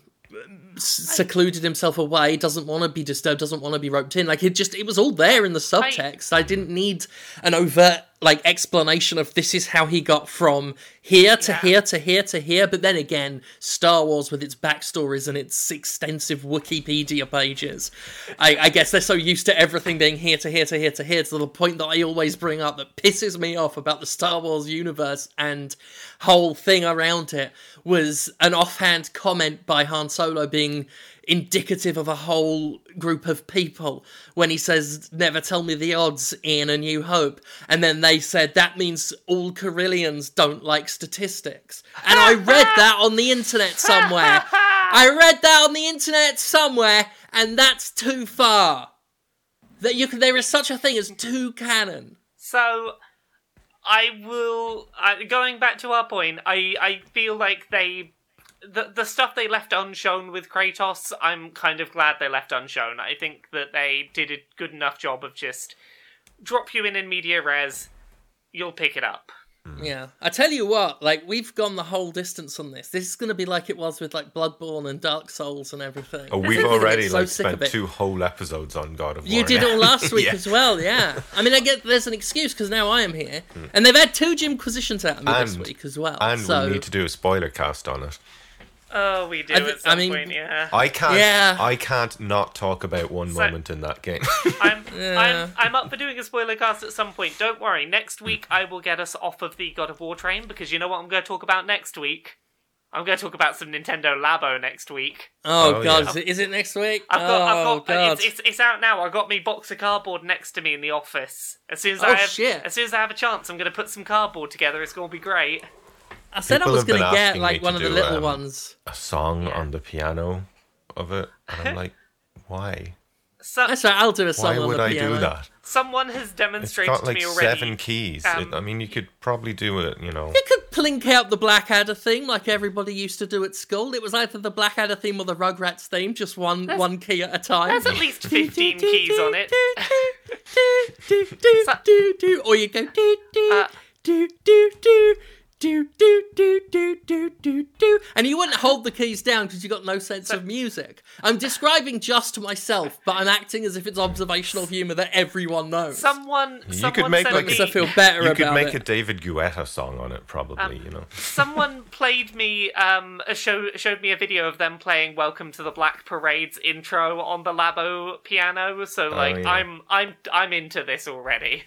secluded himself away, doesn't want to be disturbed, doesn't want to be roped in. Like it just it was all there in the subtext. I, didn't need an overt like explanation of this is how he got from here to Yeah. here to here to here. But then again, Star Wars with its backstories and its extensive Wikipedia pages, I, I guess they're so used to everything being here to here to here to here to the point that I always bring up that pisses me off about the Star Wars universe and whole thing around it was an offhand comment by Han Solo being indicative of a whole group of people when he says never tell me the odds in a new hope and then they said that means all Corellians don't like statistics and i read that on the internet somewhere i read that on the internet somewhere and that's too far that you can, there is such a thing as too canon So, I will. Uh, going back to our point, I I feel like they. The, the stuff they left unshown with Kratos, I'm kind of glad they left unshown. I think that they did a good enough job of just drop you in in media res, you'll pick it up. Hmm. Yeah, I tell you what, like we've gone the whole distance on this. This is going to be like it was with like Bloodborne and Dark Souls and everything. Oh, we've already so like spent two whole episodes on God of War. You did it all last week Yeah. as well, yeah. I mean, I get there's an excuse because now I am here, hmm. and they've had two Jimquisitions out of me this week as well. And so we need to do a spoiler cast on it. Oh, we do I th- at some I mean- point, yeah. I can't. Yeah. I can't not talk about one So- moment in that game. I'm, Yeah. I'm, I'm up for doing a spoiler cast at some point. Don't worry. Next hmm. week, I will get us off of the God of War train because you know what I'm going to talk about next week? I'm going to talk about some Nintendo Labo next week. oh, Oh, god, yeah. is, it, is it next week? I've got, oh I've got, god, it's, it's, it's out now. I've got me box of cardboard next to me in the office. As soon as Oh, I have, shit. as soon as I have a chance, I'm going to put some cardboard together. It's going to be great. I said I was going to get like one of the little um, ones. a song Yeah. on the piano of it, and I'm like, why? So, That's right, I'll do a song Why on would the I piano. do that? someone has It's demonstrated got to me already. seven keys. um, It- I mean, you could probably do it. You know, You could plink out the Blackadder theme like everybody used to do at school. It was either the Blackadder theme or the Rugrats theme, just one one key at a time. There's at least 15 keys on it. Or you go. Uh, do do do do do do do do do do and you wouldn't hold the keys down because you got no sense of music. I'm describing just to myself, but I'm acting as if it's observational humor that everyone knows. Someone, You someone could make like me, I feel better You about could make it. a David Guetta song on it, probably. Um, you know. someone played me um a show showed me a video of them playing Welcome to the Black Parade's intro on the Labo piano. So like yeah. I'm I'm I'm into this already.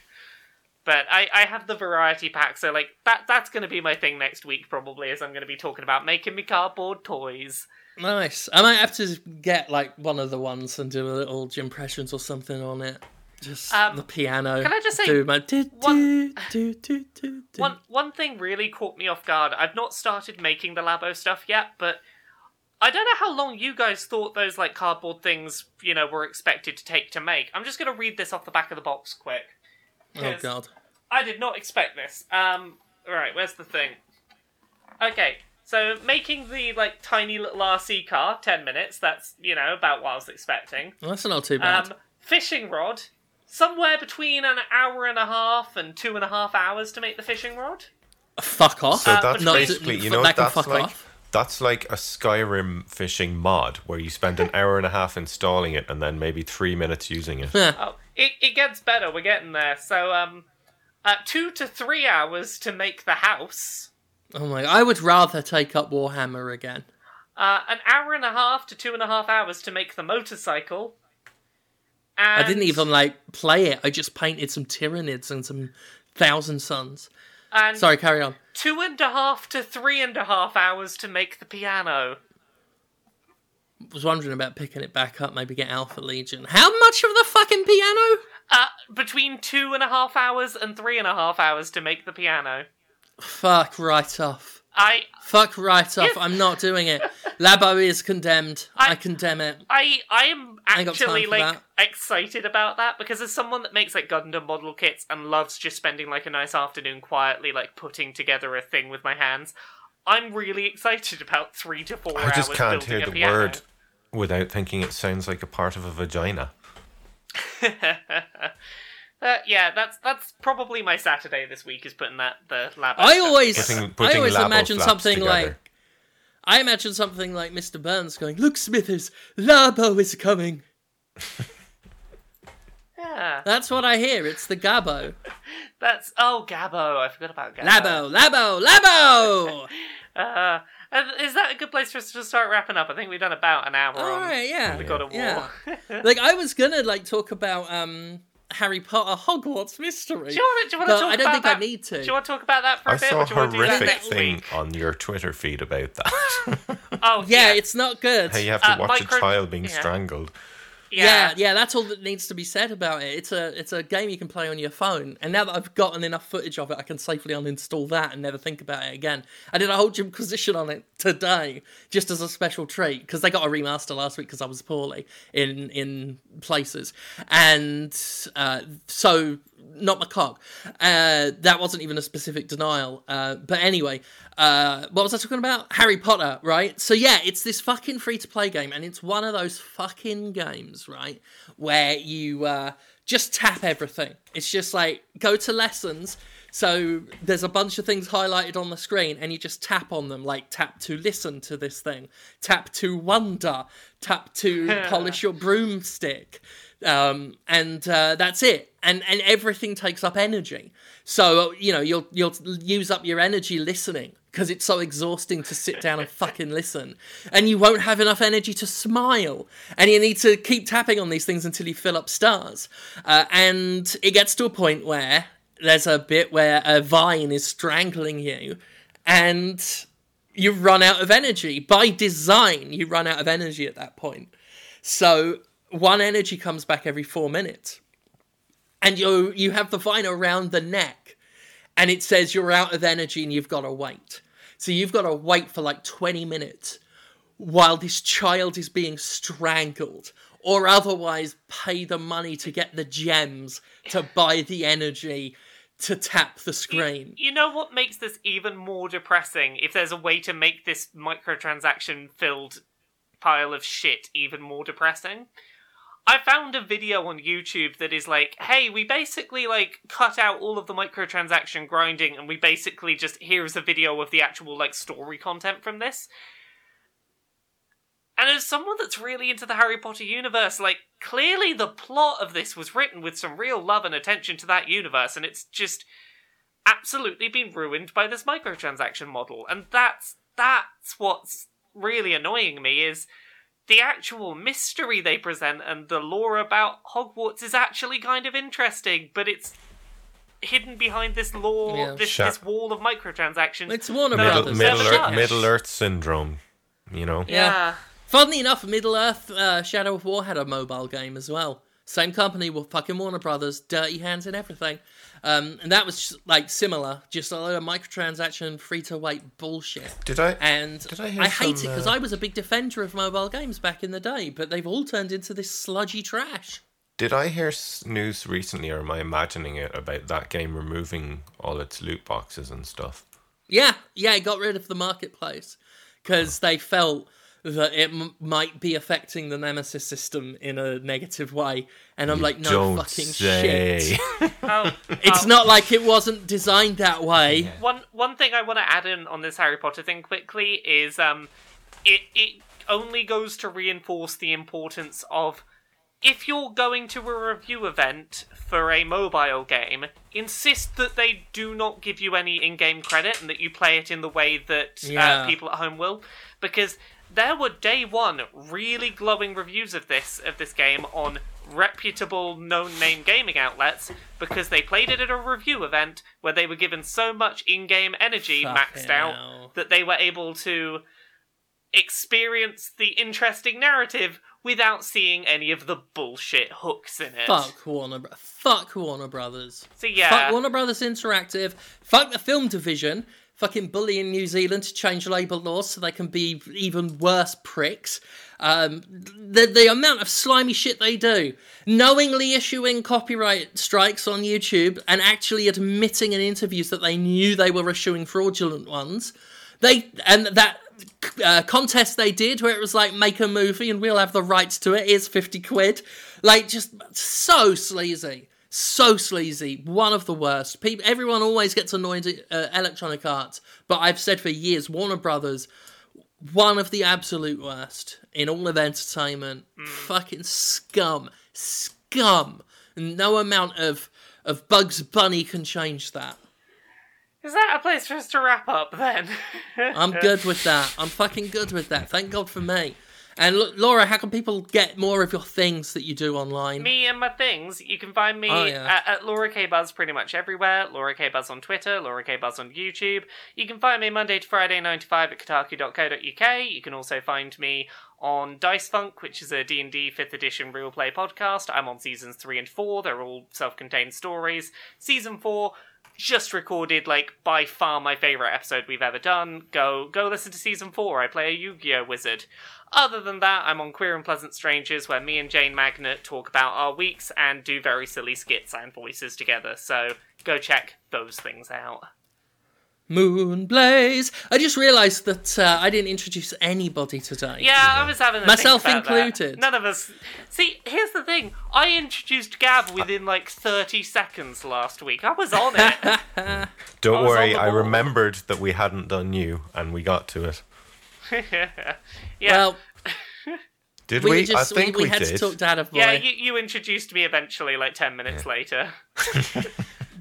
But I, I have the variety pack, so like that that's gonna be my thing next week probably, as I'm gonna be talking about making me cardboard toys. Nice. I might have to get like one of the ones and do a little impressions or something on it. Just Um, the piano. can I just say do my do, one- do, do, do, do, do. One one thing really caught me off guard. I've not started making the Labo stuff yet, but I don't know how long you guys thought those like cardboard things, you know, were expected to take to make. I'm just gonna read this off the back of the box quick. Oh 'cause god. I did not expect this. Um, alright, where's the thing? Okay, so making the like tiny little RC car, ten minutes. That's you know about what I was expecting. Well, that's not too bad. Um, fishing rod, somewhere between an hour and a half and two and a half hours to make the fishing rod. fuck off. So uh, that's but basically, you know, that that's fuck like off. that's like a Skyrim fishing mod where you spend an hour and a half installing it and then maybe three minutes using it. Oh, it, it gets better. We're getting there. So, um, uh, two to three hours to make the house. Oh my! I would rather take up Warhammer again. Uh, an hour and a half to two and a half hours to make the motorcycle. And I didn't even like play it. I just painted some Tyranids and some Thousand Suns. And Sorry, carry on. two and a half to three and a half hours to make the piano. Was wondering about picking it back up, maybe get Alpha Legion. How much of the fucking piano? Uh, between two and a half hours and three and a half hours to make the piano. Fuck right off. I Fuck right off. If- I'm not doing it. Labo is condemned. I, I- condemn it. I I am actually time for like that. excited about that because as someone that makes like Gundam model kits and loves just spending like a nice afternoon quietly like putting together a thing with my hands, I'm really excited about three to four I hours just can't hear the piano. word without thinking it sounds like a part of a vagina. Uh, yeah, that's that's probably my Saturday this week is putting that the lab. I always, Putting- I always imagine something together. like, I imagine something like Mr. Burns going, "Look, Smithers, Labo is coming." yeah, That's what I hear. It's the Gabo. that's oh Gabo, I forgot about Gabo. Labo, Labo, Labo. Uh, and is that a good place for us to start wrapping up? I think we've done about an hour. All on right, yeah, the God of War. yeah. like I was gonna like talk about um Harry Potter Hogwarts mystery. Do you want to, do you want to talk I don't about think that? I need to. Do you want to talk about that for a I bit? saw a do you want to do that horrific thing week? on your Twitter feed about that. Oh yeah, yeah, it's not good. How you have to Uh, watch micro- a child being yeah. strangled. Yeah, yeah, that's all that needs to be said about it. It's a it's a game you can play on your phone. And now that I've gotten enough footage of it, I can safely uninstall that and never think about it again. I did a whole Jimquisition on it today, just as a special treat, because they got a remaster last week because I was poorly in in places, and uh, so not my cock. Uh, that wasn't even a specific denial. Uh, but anyway, uh, what was I talking about? Harry Potter, right? So yeah, it's this fucking free to play game, and it's one of those fucking games, right, where you uh, just tap everything. It's just like go to lessons. So there's a bunch of things highlighted on the screen, and you just tap on them, like tap to listen to this thing, tap to wonder, tap to polish your broomstick, um, and uh, that's it. And and everything takes up energy. So you know you'll you'll use up your energy listening because it's so exhausting to sit down and fucking listen, and you won't have enough energy to smile, and you need to keep tapping on these things until you fill up stars, uh, and it gets to a point where there's a bit where a vine is strangling you, and you run out of energy by design. You run out of energy at that point. So one energy comes back every four minutes, and you you have the vine around the neck, and it says you're out of energy and you've got to wait. So you've got to wait for like twenty minutes while this child is being strangled, or otherwise pay the money to get the gems to buy the energy to tap the screen. You know what makes this even more depressing? If there's a way to make this microtransaction filled pile of shit even more depressing, I found a video on YouTube that is like, hey, we basically like cut out all of the microtransaction grinding and we basically just here's a video of the actual like story content from this. And as someone that's really into the Harry Potter universe, like clearly the plot of this was written with some real love and attention to that universe, and it's just absolutely been ruined by this microtransaction model. And that's that's what's really annoying me is the actual mystery they present and the lore about Hogwarts is actually kind of interesting, but it's hidden behind this lore, Yeah. this, Sure. this wall of microtransactions. It's Warner No, Middle, Brothers. Middle, Earth. Middle Earth syndrome. You know. yeah. Funnily enough, Middle Earth uh, Shadow of War had a mobile game as well. Same company with fucking Warner Brothers, dirty hands and everything. Um, and that was just, like similar, just a lot of microtransaction, free to wait bullshit. Did I? And Did I I hate some, it because uh, I was a big defender of mobile games back in the day, but they've all turned into this sludgy trash. Did I hear news recently, or am I imagining it about that game removing all its loot boxes and stuff? Yeah, yeah, it got rid of the marketplace because they felt that it m- might be affecting the Nemesis system in a negative way. And I'm like, no fucking say. shit. Oh, It's oh, not like it wasn't designed that way. One one thing I want to add in on this Harry Potter thing quickly is um, it it only goes to reinforce the importance of if you're going to a review event for a mobile game, insist that they do not give you any in-game credit and that you play it in the way that Yeah. uh, people at home will, because there were day one really glowing reviews of this of this game on reputable known name gaming outlets because they played it at a review event where they were given so much in-game energy maxed out hell. that they were able to experience the interesting narrative without seeing any of the bullshit hooks in it. Fuck Warner. Bro- Fuck Warner Brothers. So yeah, Fuck Warner Brothers Interactive. Fuck the film division. Fucking bullying New Zealand to change labor laws so they can be even worse pricks. Um, the the amount of slimy shit they do, knowingly issuing copyright strikes on YouTube and actually admitting in interviews that they knew they were issuing fraudulent ones. They and that uh, contest they did where it was like make a movie and we'll have the rights to it. Here's fifty quid. Like just so sleazy, so sleazy. One of the worst. People, everyone always gets annoyed at uh, Electronic Arts, but I've said for years, Warner Brothers, one of the absolute worst in all of entertainment. Fucking scum, scum. No amount of of Bugs Bunny can change that. is that a place for us to wrap up then? I'm good with that. I'm fucking good with that. Thank God for me. And Laura, how can people get more of your things that you do online? me and my things. You can find me Oh, yeah. at, at Laura K Buzz pretty much everywhere. Laura K Buzz on Twitter, Laura K Buzz on YouTube. You can find me Monday to Friday, 9 to 5 at kotaku.co.uk. You can also find me on Dice Funk, which is a D&D 5th edition real play podcast. I'm on seasons 3 and 4. They're all self-contained stories. Season 4 just recorded like by far my favorite episode we've ever done. Go go listen to season 4. I play a Yu-Gi-Oh wizard. Other than that, I'm on Queer and Pleasant Strangers, where me and Jane Magnet talk about our weeks and do very silly skits and voices together. So go check those things out. Moonblaze. I just realised that uh, I didn't introduce anybody today. Yeah, I was having a Myself think about that. included. None of us. See, here's the thing. I introduced Gav within like 30 seconds last week. I was on it. Don't I was worry, I remembered that we hadn't done you, and we got to it. yeah. Well, Did we, we? just I think we, we, had did. to talk to Adam Boy. yeah, you, you introduced me eventually, like 10 minutes later.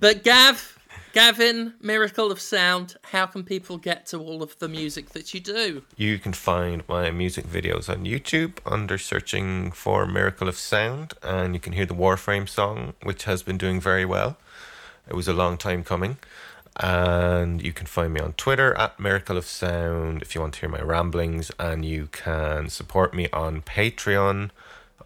But Gav, Gavin, Miracle of Sound, how can people get to all of the music that you do? You can find my music videos on YouTube under searching for Miracle of Sound, and you can hear the Warframe song, which has been doing very well. It was a long time coming. And you can find me on Twitter at Miracle of Sound if you want to hear my ramblings, and you can support me on Patreon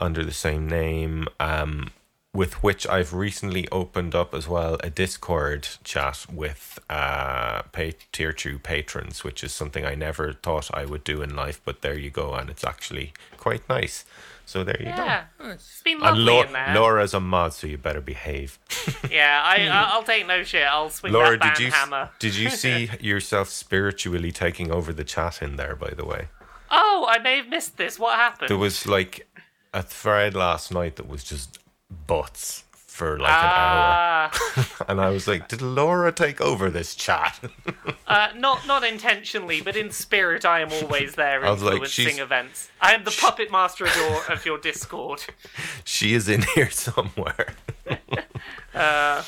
under the same name. Um, with which I've recently opened up as well a Discord chat with uh pay, tier two patrons, which is something I never thought I would do in life, but there you go, and it's actually quite nice. So there you Yeah. go. It's been And lovely Laura, in there. Laura's a mod, so you better behave. Yeah, I, I'll take no shit. I'll swing Laura, that did you hammer. did you see yourself spiritually taking over the chat in there? By the way, Oh, I may have missed this. What happened? there was like a thread last night that was just butts for like an hour, Ah, and I was like, "Did Laura take over this chat?" uh, not not intentionally, but in spirit, I am always there I was like, influencing she's- events. I am the puppet master of your of your Discord. she is in here somewhere. Uh,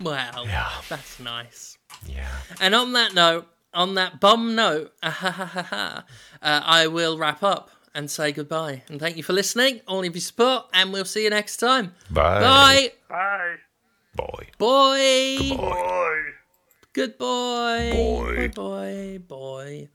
Well, Yeah. that's nice. Yeah. And on that note, on that bum note, ah, ha, ha, ha, ha, uh, I will wrap up and say goodbye. And thank you for listening, all of your support, and we'll see you next time. Bye. Bye. bye. Boy. Boy. Good Boy. Good boy. Boy. Boy, boy, boy.